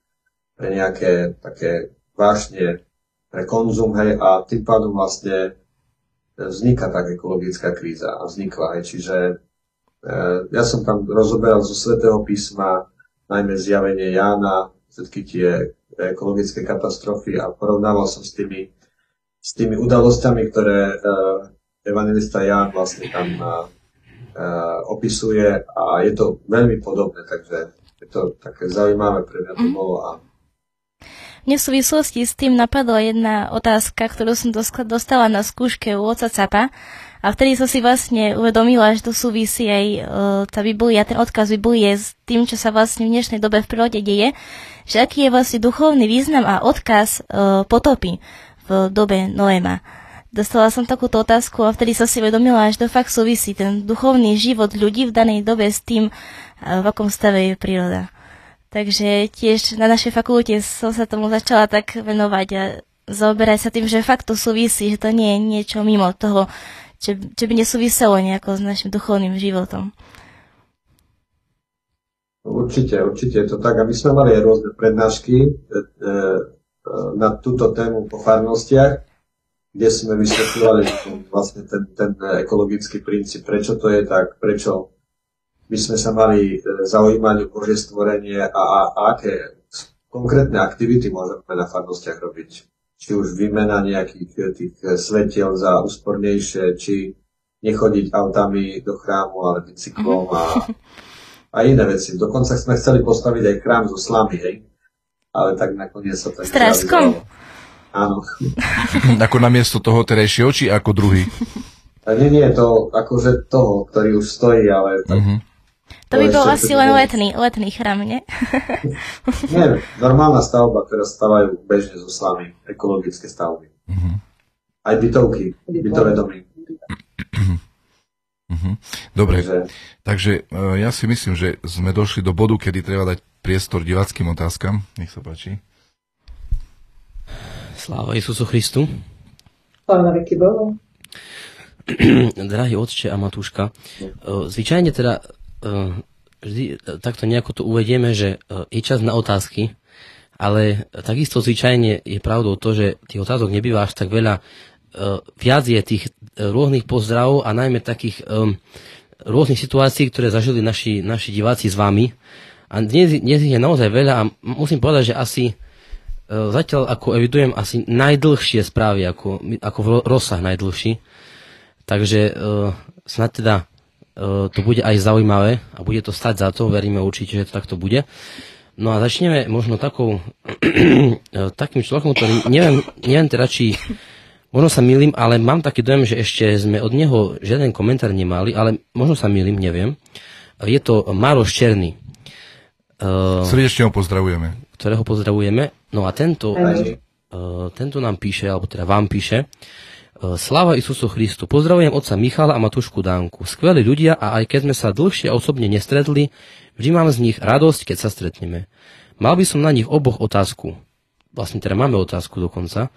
pre nejaké také vášne, pre konzum, hej, a tým pádom vlastne vzniká tak ekologická kríza a vznikla, hej, čiže e, ja som tam rozoberal zo Svetého písma, najmä zjavenie Jána, všetky tie ekologické katastrofy a porovnával som s tými, s tými udalosťami, ktoré uh, evangelista Ján vlastne tam opisuje a je to veľmi podobné, takže je to také zaujímavé pre mňa to mhm. bolo a mne v súvislosti s tým napadla jedna otázka, ktorú som dostala na skúške u oca Capa a vtedy som si vlastne uvedomila, že to súvisí aj uh, tá Biblia, ten odkaz Biblie s tým, čo sa vlastne v dnešnej dobe v prírode deje, že aký je vlastne duchovný význam a odkaz uh, potopy v dobe Noéma. Dostala som takúto otázku a vtedy som si uvedomila, že to fakt súvisí ten duchovný život ľudí v danej dobe s tým, v akom stave je príroda. Takže tiež na našej fakulte som sa tomu začala tak venovať a zaoberať sa tým, že fakt to súvisí, že to nie je niečo mimo toho, čo, čo by nesúviselo nejako s našim duchovným životom. Určite, určite je to tak. A my sme mali aj rôzne prednášky e, e, na túto tému po farnostiach, kde sme vysvetľovali vlastne ten, ten ekologický princíp, prečo to je tak, prečo by sme sa mali e, zaujímať o Božie stvorenie a, a, a aké konkrétne aktivity môžeme na farnostiach robiť. Či už výmena nejakých e, tých e, svetiel za úspornejšie, či nechodiť autami do chrámu, ale bicyklom a, a iné veci. Dokonca sme chceli postaviť aj chrám zo slamy, hej? Ale tak nakoniec sa to Straskom? Áno. [laughs] ako namiesto toho terejšieho, či ako druhý? A nie, nie, to akože toho, ktorý už stojí, ale tak, uh-huh. To by bol asi len letný, letný chrám, nie? [laughs] nie, normálna stavba, ktorá stavajú bežne zo slamy, ekologické stavby. Uh-huh. Aj bytovky, bytové domy. Uh-huh. Dobre, takže, takže uh, ja si myslím, že sme došli do bodu, kedy treba dať priestor diváckým otázkam. Nech sa páči. Sláva Isusu Christu. Sláva veky Bohu. [clears throat] Drahý otče a Matúška, e, zvyčajne teda Eh, vždy eh, takto nejako to uvedieme, že je čas na otázky, ale takisto zvyčajne je pravdou to, že tých otázok nebýva až tak veľa. Viac je tých rôznych pozdravov a najmä takých rôznych situácií, ktoré zažili naši, naši diváci s vami. A dnes, dnes ich je naozaj veľa a musím povedať, že asi zatiaľ ako evidujem asi najdlhšie správy, ako, ako v rozsah najdlhší. Takže snad teda E, to bude aj zaujímavé a bude to stať za to, veríme určite, že to takto bude. No a začneme možno takou, e, takým človekom, ktorý neviem, neviem teda, či možno sa milím, ale mám taký dojem, že ešte sme od neho žiaden komentár nemali, ale možno sa milím, neviem. Je to Maroš Černý. Srdečne ho pozdravujeme. Ktorého pozdravujeme. No a tento, uh, tento nám píše, alebo teda vám píše, E, Sláva Isusu Christu. Pozdravujem otca Michala a Matušku Dánku. Skvelí ľudia a aj keď sme sa dlhšie osobne nestretli, vždy mám z nich radosť, keď sa stretneme. Mal by som na nich oboch otázku. Vlastne teda máme otázku dokonca. E,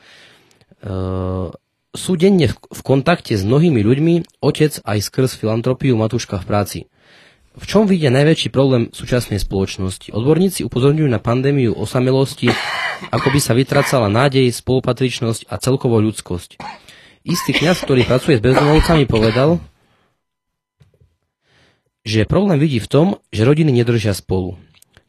sú denne v kontakte s mnohými ľuďmi, otec aj skrz filantropiu Matúška v práci. V čom vidia najväčší problém súčasnej spoločnosti? Odborníci upozorňujú na pandémiu osamelosti, ako by sa vytracala nádej, spolupatričnosť a celkovo ľudskosť. Istý kňaz, ktorý pracuje s bezdomovcami, povedal, že problém vidí v tom, že rodiny nedržia spolu.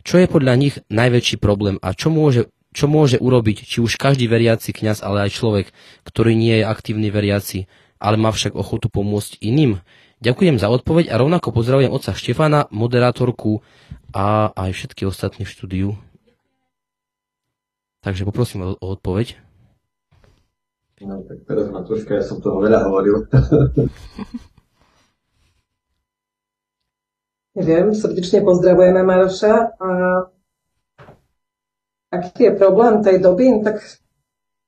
Čo je podľa nich najväčší problém a čo môže, čo môže urobiť či už každý veriaci kňaz, ale aj človek, ktorý nie je aktívny veriaci, ale má však ochotu pomôcť iným? Ďakujem za odpoveď a rovnako pozdravujem otca Štefana, moderátorku a aj všetky ostatní v štúdiu. Takže poprosím o, o odpoveď. No tak teraz ma troška, ja som toho veľa hovoril. [laughs] Neviem, srdečne pozdravujeme Maroša. A aký je problém tej doby? No tak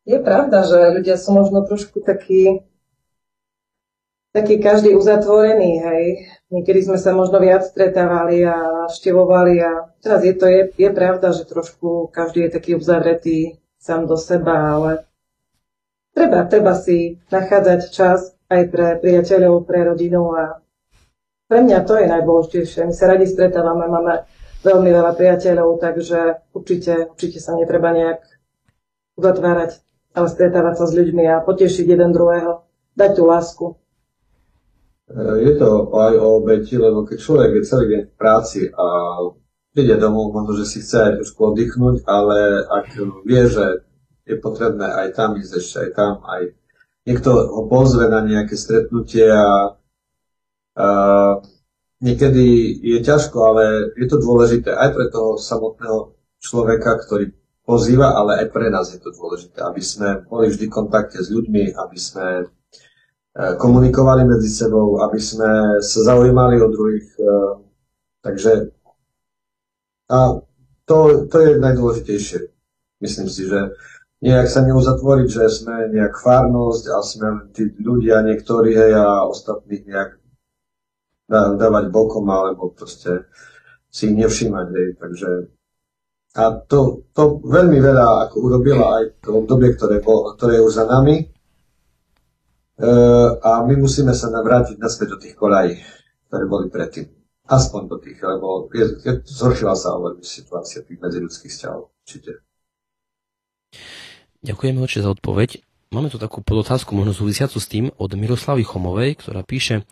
je pravda, že ľudia sú možno trošku takí, taký každý uzatvorený, hej. Niekedy sme sa možno viac stretávali a števovali a teraz je to, je, je pravda, že trošku každý je taký uzavretý sám do seba, ale treba, treba si nachádzať čas aj pre priateľov, pre rodinu a pre mňa to je najdôležitejšie. My sa radi stretávame, máme veľmi veľa priateľov, takže určite, určite sa netreba nejak uzatvárať, ale stretávať sa s ľuďmi a potešiť jeden druhého, dať tú lásku. Je to aj o obeti, lebo keď človek je celý deň v práci a príde domov, možno, že si chce aj trošku oddychnúť, ale ak vie, že je potrebné aj tam ísť ešte, aj tam, aj niekto ho pozve na nejaké stretnutie a Uh, niekedy je ťažko, ale je to dôležité aj pre toho samotného človeka, ktorý pozýva, ale aj pre nás je to dôležité, aby sme boli vždy v kontakte s ľuďmi, aby sme komunikovali medzi sebou, aby sme sa zaujímali o druhých. Uh, takže a to, to je najdôležitejšie. Myslím si, že nejak sa neuzatvoriť, že sme nejak farnosť a sme tí ľudia niektorí hej, a ostatných nejak dávať bokom alebo proste si ich nevšímať. Hej. Takže, a to, to veľmi veľa ako urobila aj to obdobie, ktoré, bol, ktoré je už za nami. E, a my musíme sa navrátiť naspäť do tých kolají, ktoré boli predtým. Aspoň do tých, lebo je, je, zhoršila sa veľmi situácia tých medziludských vzťahov. Určite. Ďakujeme oče za odpoveď. Máme tu takú podotázku, možno súvisiacu s tým, od Miroslavy Chomovej, ktorá píše,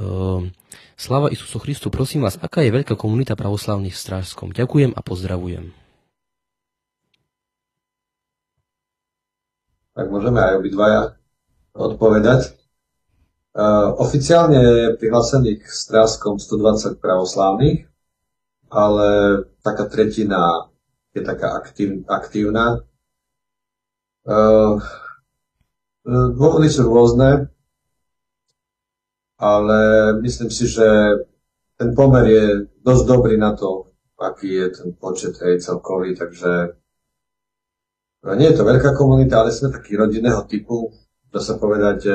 Ehm, Slava Isusu Christu, prosím vás, aká je veľká komunita pravoslavných v Strážskom? Ďakujem a pozdravujem. Tak môžeme aj obidvaja odpovedať. Uh, oficiálne je prihlásených v Strážskom 120 pravoslávnych, ale taká tretina je taká aktív, aktívna. Uh, dôvody sú rôzne ale myslím si, že ten pomer je dosť dobrý na to, aký je ten počet hej, celkový, takže no, nie je to veľká komunita, ale sme taký rodinného typu, dá sa povedať, e,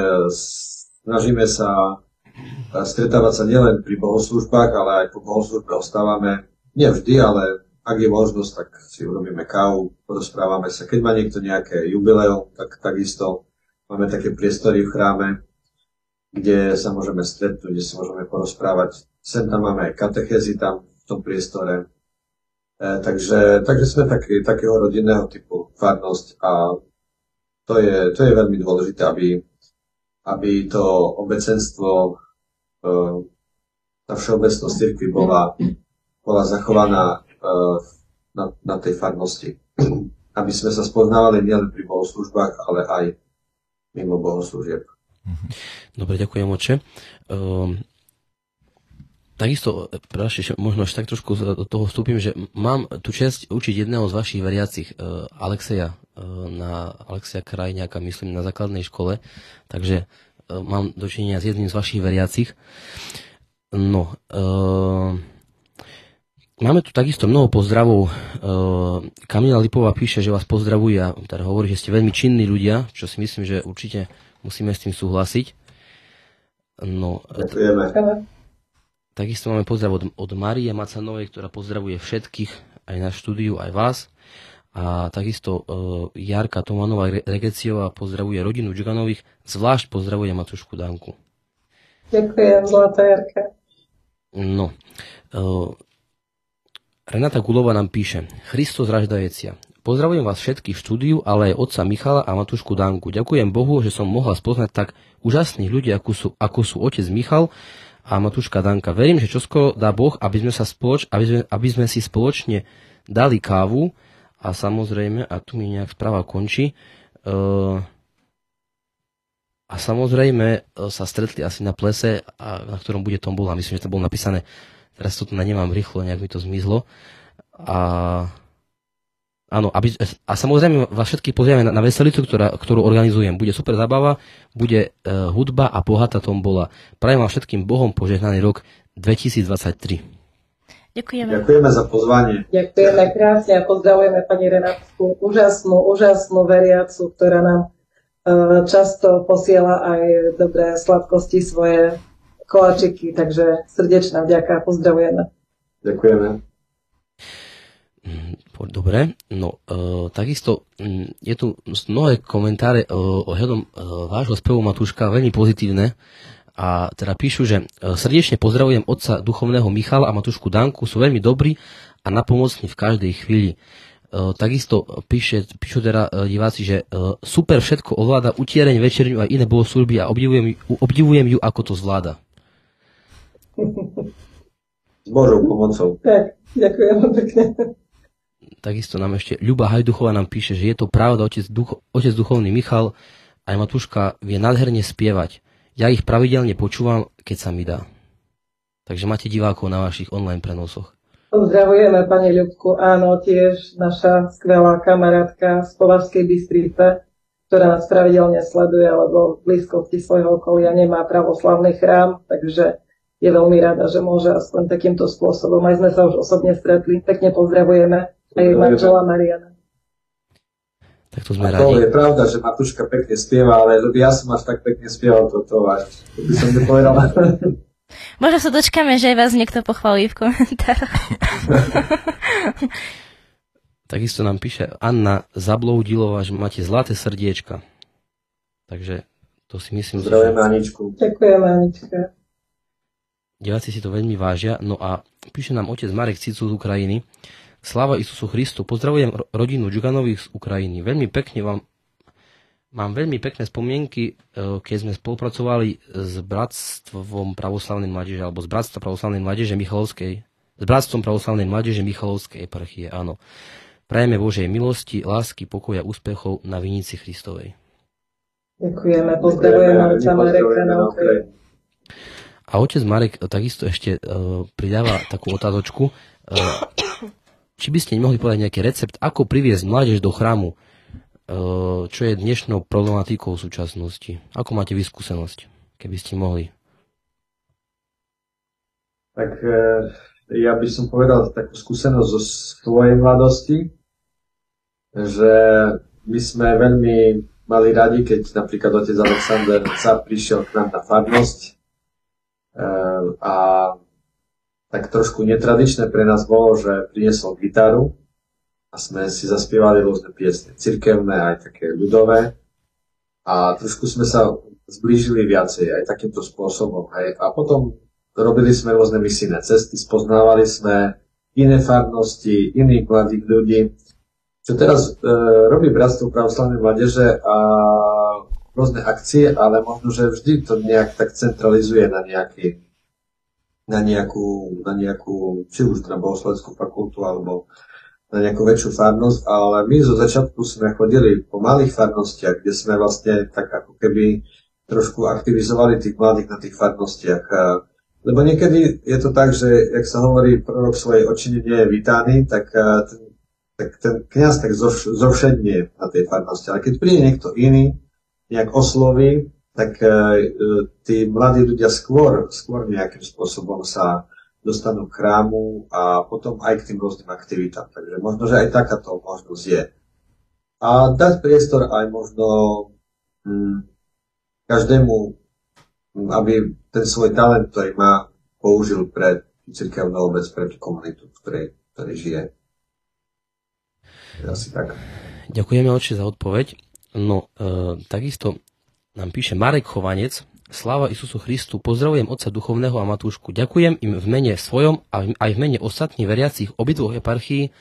snažíme sa e, stretávať sa nielen pri bohoslužbách, ale aj po bohoslužbe ostávame, nie vždy, ale ak je možnosť, tak si urobíme kávu, porozprávame sa. Keď má niekto nejaké jubileum, tak takisto máme také priestory v chráme, kde sa môžeme stretnúť, kde sa môžeme porozprávať. Sem tam máme aj katechézy tam v tom priestore. E, takže, takže sme taký, takého rodinného typu farnosť a to je, to je veľmi dôležité, aby, aby to obecenstvo, e, tá všeobecnosť cirkvi bola, bola zachovaná e, na, na tej farnosti. Aby sme sa spoznávali nielen pri bohoslužbách, ale aj mimo bohoslúžieb. Dobre, ďakujem, oče. Um, Takisto, prečo, možno až tak trošku do toho vstúpim, že mám tu čest učiť jedného z vašich veriacich, Alexeja, na Alexeja Krajňáka, myslím, na základnej škole, takže uh, mám dočinenia s jedným z vašich veriacich. No, uh, máme tu takisto mnoho pozdravov. Uh, Kamila Lipová píše, že vás pozdravuje a teda hovorí, že ste veľmi činní ľudia, čo si myslím, že určite Musíme s tým súhlasiť. No, takisto máme pozdrav od, od Marie Macanovej, ktorá pozdravuje všetkých, aj na štúdiu, aj vás. A takisto uh, Jarka Tomanová Regeciová pozdravuje rodinu Džuganových, zvlášť pozdravuje Matušku Danku. Ďakujem, zlatá Jarka. No, uh, Renata Gulova nám píše, Christos raždajecia, Pozdravujem vás všetkých v štúdiu, ale aj otca Michala a Matušku Danku. Ďakujem Bohu, že som mohla spoznať tak úžasných ľudí, ako sú, ako sú otec Michal A Matúška Danka, verím, že čoskoro dá Boh, aby sme, sa spoloč, aby sme, aby sme si spoločne dali kávu a samozrejme, a tu mi nejak správa končí, uh, a samozrejme e, sa stretli asi na plese, a, na ktorom bude tombola. Myslím, že to bolo napísané, teraz to tu nemám rýchlo, nejak mi to zmizlo. A Áno, aby, a samozrejme vás všetkých pozrieme na, na veselicu, ktorá, ktorú organizujem. Bude super zábava, bude uh, hudba a bohatá tombola. Prajem vám všetkým Bohom požehnaný rok 2023. Ďakujeme. Ďakujeme za pozvanie. Ďakujeme krásne a pozdravujeme pani Renátku, úžasnú, úžasnú veriacu, ktorá nám uh, často posiela aj dobré sladkosti, svoje koláčiky, takže srdečná vďaka, pozdravujeme. Ďakujeme. Mm, dobre, no e, takisto mm, je tu mnohé komentáre e, ohľadom e, vášho spevu Matúška, veľmi pozitívne. A teda píšu, že e, srdečne pozdravujem otca duchovného Michala a Matúšku Danku, sú veľmi dobrí a napomocní v každej chvíli. E, takisto píše, píšu teda e, diváci, že super všetko ovláda, utiereň, večerňu a iné bohoslužby a obdivujem, obdivujem ju, ako to zvláda. S Božou pomocou. Tak, ďakujem pekne takisto nám ešte Ľuba Hajduchová nám píše, že je to pravda, otec, duch, otec duchovný Michal aj Matúška vie nádherne spievať. Ja ich pravidelne počúvam, keď sa mi dá. Takže máte divákov na vašich online prenosoch. Pozdravujeme pani Ľubku, áno, tiež naša skvelá kamarátka z Považskej Bystrice, ktorá nás pravidelne sleduje, lebo v blízkosti svojho okolia nemá pravoslavný chrám, takže je veľmi rada, že môže aspoň takýmto spôsobom. Aj sme sa už osobne stretli. Pekne pozdravujeme aj manžela Mariana. Tak to sme a to je pravda, že Matuška pekne spieva, ale ja som až tak pekne spieval toto, až to by som nepovedal. [laughs] Možno sa dočkáme, že aj vás niekto pochválí v komentároch. [laughs] Takisto nám píše Anna Zabloudilová, že máte zlaté srdiečka. Takže to si myslím... Zdravujeme Aničku. Ďakujem Anička. Diváci si to veľmi vážia. No a píše nám otec Marek Cicu z Ukrajiny. Sláva Isusu Christu. Pozdravujem rodinu Džuganových z Ukrajiny. Veľmi pekne vám Mám veľmi pekné spomienky, e, keď sme spolupracovali s Bratstvom pravoslavnej mládeže, alebo s Bratstvom pravoslavnej mládeže Michalovskej, s Bratstvom pravoslavnej mládeže Michalovskej eparchie, áno. Prajeme Božej milosti, lásky, pokoja, úspechov na Vinici Christovej. Ďakujeme, pozdravujeme otca Mareka na A otec Marek takisto ešte uh, pridáva takú otázočku. Či by ste nemohli povedať nejaký recept, ako priviesť mládež do chrámu, e, čo je dnešnou problematikou v súčasnosti. Ako máte vyskúsenosť, keby ste mohli? Tak e, ja by som povedal takú skúsenosť zo svojej mladosti, že my sme veľmi mali radi, keď napríklad otec Alexander sa prišiel k nám na farnosť e, a tak trošku netradičné pre nás bolo, že priniesol gitaru a sme si zaspievali rôzne piesne, cirkevné, aj také ľudové. A trošku sme sa zblížili viacej aj takýmto spôsobom. Hej. A potom robili sme rôzne misijné cesty, spoznávali sme iné farnosti, iných mladých ľudí. Čo teraz e, robí Bratstvo pravoslavnej mládeže a rôzne akcie, ale možno, že vždy to nejak tak centralizuje na nejaký na nejakú, na nejakú či už na bohosloveckú fakultu alebo na nejakú väčšiu farnosť, ale my zo začiatku sme chodili po malých farnostiach, kde sme vlastne tak ako keby trošku aktivizovali tých mladých na tých farnostiach. Lebo niekedy je to tak, že, jak sa hovorí, prorok svojej očine nie je vítaný, tak ten, tak ten kniaz tak zovšednie na tej farnosti. Ale keď príde niekto iný, nejak osloví, tak e, tí mladí ľudia skôr, skôr nejakým spôsobom sa dostanú k chrámu a potom aj k tým rôznym aktivitám. Takže možno, že aj takáto možnosť je. A dať priestor aj možno hm, každému, hm, aby ten svoj talent, ktorý má, použil pre cirkevnú obec, pre tú komunitu, v ktorej, ktorej žije. Asi tak. Ďakujeme oči za odpoveď. No, e, takisto nám píše Marek Chovanec. Sláva Isusu Christu, pozdravujem otca duchovného a matúšku. Ďakujem im v mene svojom a aj v mene ostatných veriacich obidvoch eparchií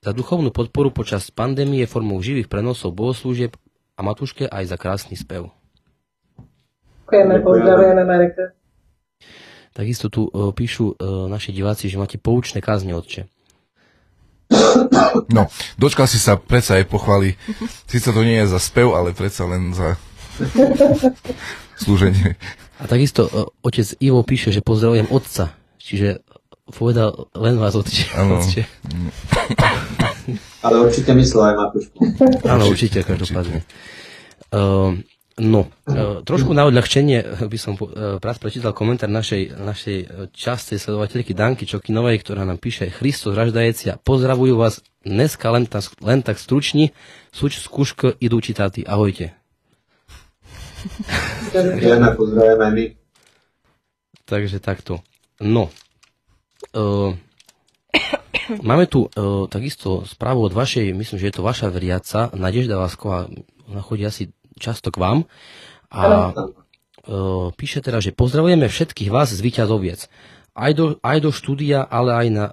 za duchovnú podporu počas pandémie formou živých prenosov bohoslúžieb a matúške aj za krásny spev. Ďakujeme, pozdravujeme Mareka. Takisto tu uh, píšu uh, naši diváci, že máte poučné kázne, otče. No, dočkal si sa predsa aj pochváli. Sice to nie je za spev, ale predsa len za slúženie. A takisto uh, otec Ivo píše, že pozdravujem otca. Čiže povedal len vás otče. Áno. Ale určite myslel aj Matúšku. Áno, určite, každopádne. Uh, no, uh, trošku na odľahčenie by som uh, prečítal komentár našej, našej častej sledovateľky Danky Čokinovej, ktorá nám píše Christos raždajecia, pozdravujú vás dneska len, ta, len tak stručni, suč skúško idú čitáty. Ahojte. Vieme, pozdravujeme my. Takže takto. No, uh, Máme tu uh, takisto správu od vašej, myslím, že je to vaša veriaca, Nadežda Vásková, ona chodí asi často k vám a uh, píše teda, že pozdravujeme všetkých vás z Výťazoviec. Aj do, aj do štúdia, ale aj, na,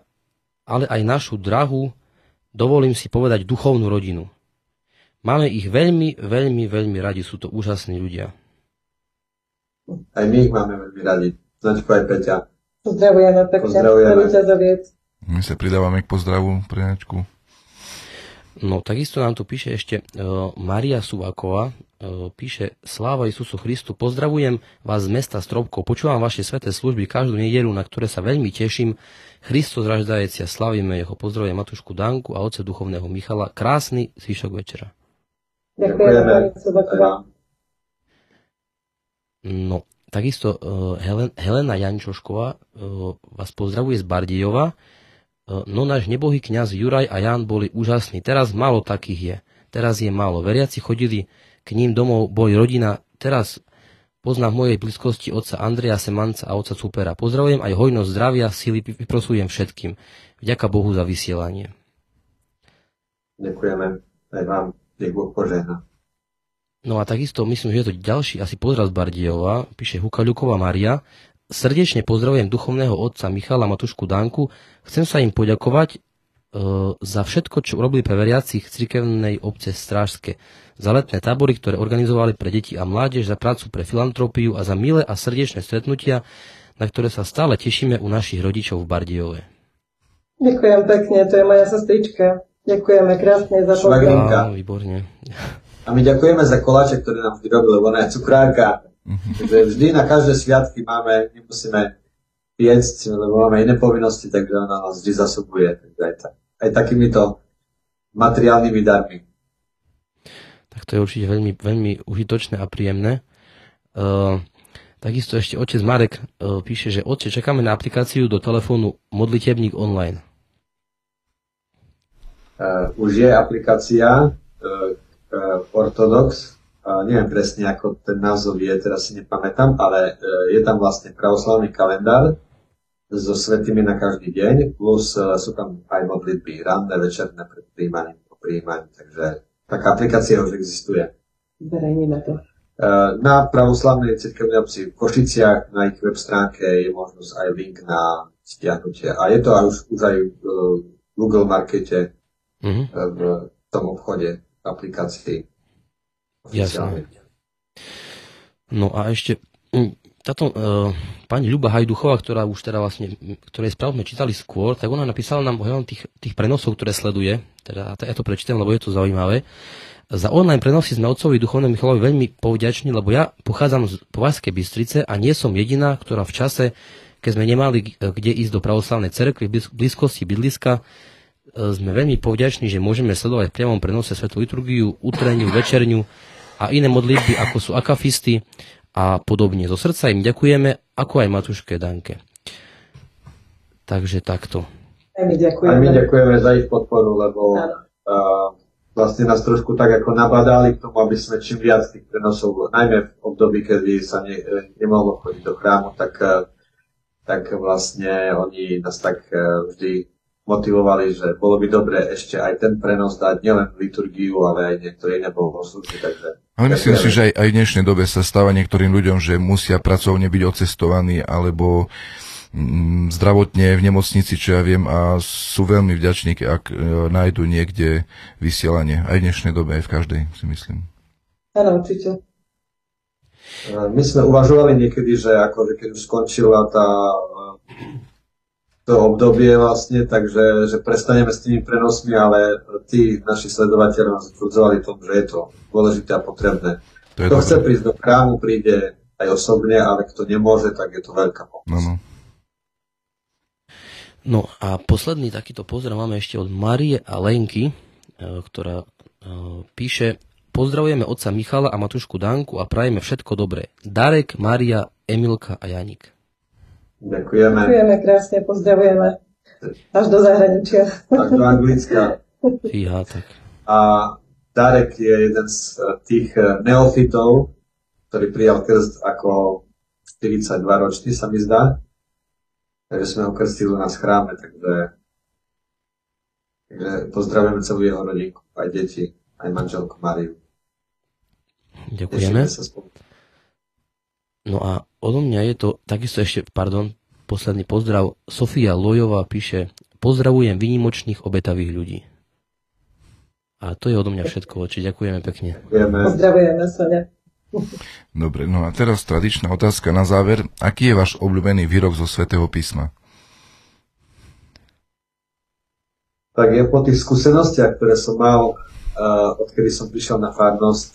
ale aj našu drahu, dovolím si povedať, duchovnú rodinu. Máme ich veľmi, veľmi, veľmi radi, sú to úžasní ľudia. Aj my ich máme veľmi radi. Značku aj Peťa. Pozdravujeme pekne. Pozdravujeme. My sa pridávame k pozdravu pre Načku. No, takisto nám tu píše ešte uh, Maria Suvaková, uh, píše Sláva Isusu Christu, pozdravujem vás z mesta Stropkov, počúvam vaše sveté služby každú nedelu, na ktoré sa veľmi teším. Christos raždajecia, slavíme jeho, pozdravujem Matušku Danku a oce duchovného Michala. Krásny zvyšok večera. Ďakujeme. No, takisto uh, Helen, Helena Jančošková uh, vás pozdravuje z Bardejova. No náš nebohý kňaz Juraj a Jan boli úžasní. Teraz málo takých je. Teraz je málo. Veriaci chodili k ním domov, boli rodina. Teraz poznám v mojej blízkosti otca Andreja Semanca a otca Supera. Pozdravujem aj hojnosť zdravia, síly vyprosujem všetkým. Vďaka Bohu za vysielanie. Ďakujeme aj vám. No a takisto myslím, že je to ďalší asi pozdrav z Bardiova, píše Hukaľuková Maria. Srdečne pozdravujem duchovného otca Michala Matušku Danku. Chcem sa im poďakovať e, za všetko, čo urobili pre veriacich cirkevnej obce Strážske, za letné tábory, ktoré organizovali pre deti a mládež, za prácu pre filantropiu a za milé a srdečné stretnutia, na ktoré sa stále tešíme u našich rodičov v Bardejove. Ďakujem pekne, to je moja sestrička. Ďakujeme krásne za. Áno, výborne. A my ďakujeme za koláče, ktoré nám vždy robili, lebo ona je cukrárka. Takže vždy na každé sviatky máme, nemusíme piecť, lebo máme iné povinnosti, takže ona nás vždy zasobuje. Takže aj, ta, aj takýmito materiálnymi darmi. Tak to je určite veľmi, veľmi užitočné a príjemné. Uh, takisto ešte otec Marek uh, píše, že otče, čakáme na aplikáciu do telefónu Modlitebník online. Uh, už je aplikácia uh, uh, Ortodox, neviem presne, ako ten názov je, teraz si nepamätám, ale je tam vlastne pravoslavný kalendár so svetými na každý deň, plus sú tam aj modlitby ranné, večerné pred príjmaním, po príjmaní, takže taká aplikácia už existuje. Zverejníme to. Uh, Na pravoslavnej cirkevnej obci v Košiciach na ich web stránke je možnosť aj link na stiahnutie. A je to aj už, už aj v Google Markete Mhm. v tom obchode aplikácií. Jasné. No a ešte mm, táto uh, pani Ľuba Hajduchová, ktorá už teda vlastne, ktorej správu sme čítali skôr, tak ona napísala nám ohľadom tých, tých prenosov, ktoré sleduje, teda ja to prečítam, lebo je to zaujímavé. Za online prenosy sme otcovi duchovnému Michalovi veľmi povďační, lebo ja pochádzam z Povazskej Bystrice a nie som jediná, ktorá v čase, keď sme nemali e, kde ísť do pravoslavnej cerkvy v blíz- blízkosti bydliska, e, sme veľmi povďační, že môžeme sledovať v priamom prenose svetú liturgiu, utreniu, večerňu a iné modlitby, ako sú akafisty a podobne. Zo srdca im ďakujeme, ako aj Matuške Danke. Takže takto. Aj my Aj ďakujeme. my ďakujeme za ich podporu, lebo uh, vlastne nás trošku tak ako nabadali k tomu, aby sme čím viac tých prenosov, najmä v období, kedy sa ne, nemohlo chodiť do chrámu, tak, uh, tak vlastne oni nás tak uh, vždy motivovali, že bolo by dobre ešte aj ten prenos dať, nielen liturgiu, ale aj niektoré iné bohoslužby, takže Ale myslím si, že aj, aj v dnešnej dobe sa stáva niektorým ľuďom, že musia pracovne byť ocestovaní alebo mm, zdravotne v nemocnici, čo ja viem, a sú veľmi vďační, ak e, nájdu niekde vysielanie. Aj v dnešnej dobe, aj v každej, si myslím. Áno, určite. My sme uvažovali niekedy, že ako, keď už skončila tá to obdobie vlastne, takže že prestaneme s tými prenosmi, ale tí naši sledovateľe nás utvrdzovali tom, že je to dôležité a potrebné. To kto chce prísť do krámu, príde aj osobne, ale kto nemôže, tak je to veľká pomoc. No, no. no a posledný takýto pozdrav máme ešte od Marie a Lenky, e, ktorá e, píše Pozdravujeme otca Michala a Matušku Danku a prajeme všetko dobré. Darek, Maria, Emilka a Janik. Ďakujeme. Ďakujeme krásne, pozdravujeme. Až do zahraničia. Až do Anglicka. Fíha, tak. A Darek je jeden z eh, tých eh, neofitov, ktorý prijal krst ako 42 ročný, sa mi zdá. Takže sme ho krstili na chráme, takže, takže pozdravujeme celú jeho rodinku, aj deti, aj manželku Mariu. Ďakujeme. No a odo mňa je to takisto ešte, pardon, posledný pozdrav. Sofia Lojová píše, pozdravujem vynimočných obetavých ľudí. A to je odo mňa všetko, či ďakujeme pekne. Pozdravujeme, Sonia. Dobre, no a teraz tradičná otázka na záver. Aký je váš obľúbený výrok zo svätého písma? Tak je po tých skúsenostiach, ktoré som mal, odkedy som prišiel na farnosť,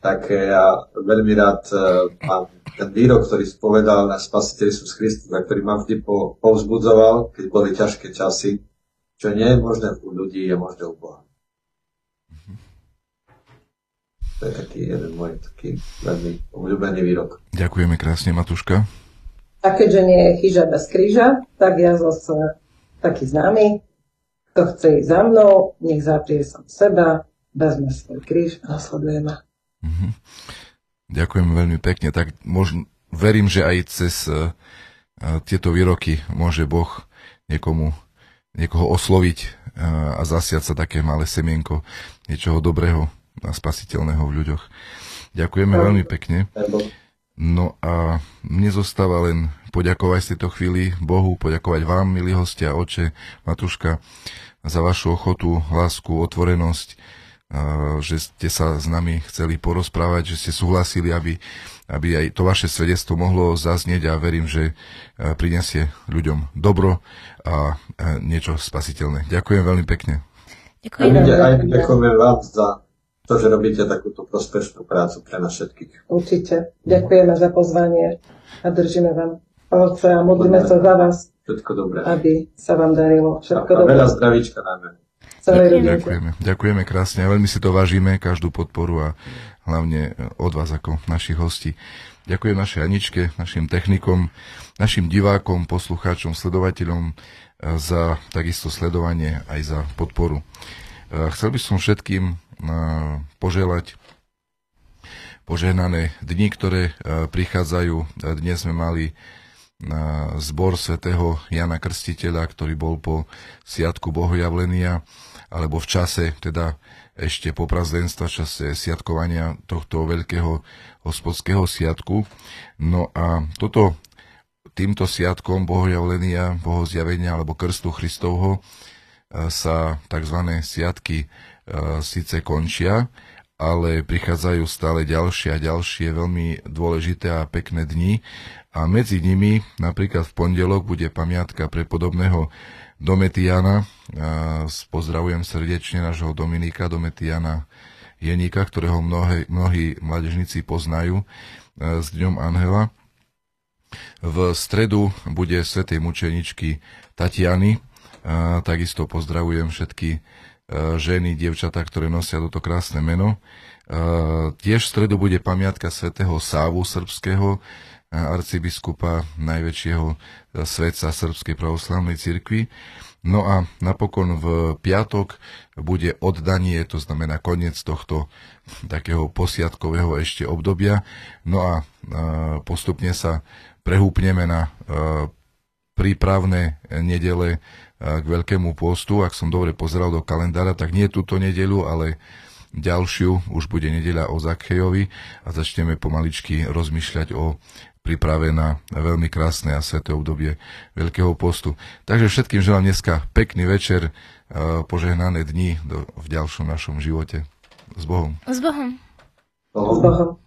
tak ja veľmi rád uh, mám ten výrok, ktorý spovedal na spasiteľ Isus Kristus a ktorý ma vždy po, povzbudzoval, keď boli ťažké časy, čo nie je možné u ľudí, je možné u Boha. To je taký jeden môj taký veľmi obľúbený výrok. Ďakujeme krásne, Matuška. A keďže nie je chyža bez kríža, tak ja zase taký známy, kto chce ísť za mnou, nech zaprie som seba, vezme svoj kríž a nasleduje ma. Mm-hmm. Ďakujem veľmi pekne. Tak možno, verím, že aj cez uh, tieto výroky môže Boh niekomu, niekoho osloviť uh, a zasiať sa také malé semienko niečoho dobrého a spasiteľného v ľuďoch. Ďakujeme no. veľmi pekne. No a mne zostáva len poďakovať z tejto chvíli Bohu, poďakovať vám, milí hostia, oče, Matuška, za vašu ochotu, lásku, otvorenosť, že ste sa s nami chceli porozprávať, že ste súhlasili, aby, aby aj to vaše svedectvo mohlo zaznieť a verím, že prinesie ľuďom dobro a niečo spasiteľné. Ďakujem veľmi pekne. Ďakujem. Aj ďakujeme vám za to, že robíte takúto prospešnú prácu pre nás všetkých. Určite. Ďakujeme za pozvanie a držíme vám palce a modlíme sa za vás. Všetko dobré. Aby sa vám darilo. Všetko a, a veľa zdravíčka najmä ďakujeme, ďakujeme krásne a veľmi si to vážime, každú podporu a hlavne od vás ako našich hostí. Ďakujem našej Aničke, našim technikom, našim divákom, poslucháčom, sledovateľom eh, za takisto sledovanie aj za podporu. Eh, chcel by som všetkým poželať požehnané dni, ktoré prichádzajú. Dnes sme mali zbor svätého Jana Krstiteľa, ktorý bol po Sviatku Bohojavlenia alebo v čase teda ešte po prazdenstva, v čase siatkovania tohto veľkého hospodského siatku. No a toto týmto siatkom bohojavlenia, bohozjavenia alebo krstu Kristovho e, sa tzv. siatky e, síce končia, ale prichádzajú stále ďalšie a ďalšie veľmi dôležité a pekné dni a medzi nimi napríklad v pondelok bude pamiatka pre podobného Dometiana. Pozdravujem srdečne nášho Dominika Dometiana Jeníka, ktorého mnohé, mnohí mladežníci poznajú s Dňom Anhela. V stredu bude svetej mučeničky Tatiany. Takisto pozdravujem všetky ženy, dievčatá, ktoré nosia toto krásne meno. Tiež v stredu bude pamiatka svätého Sávu srbského, arcibiskupa najväčšieho svetca Srbskej pravoslavnej cirkvi. No a napokon v piatok bude oddanie, to znamená koniec tohto takého posiadkového ešte obdobia. No a postupne sa prehúpneme na prípravné nedele k Veľkému postu. Ak som dobre pozeral do kalendára, tak nie túto nedelu, ale ďalšiu už bude nedeľa o Zakhejovi a začneme pomaličky rozmýšľať o príprave na veľmi krásne a sveté obdobie Veľkého postu. Takže všetkým želám dneska pekný večer, požehnané dni v ďalšom našom živote. S Bohom. S Bohom. S Bohom.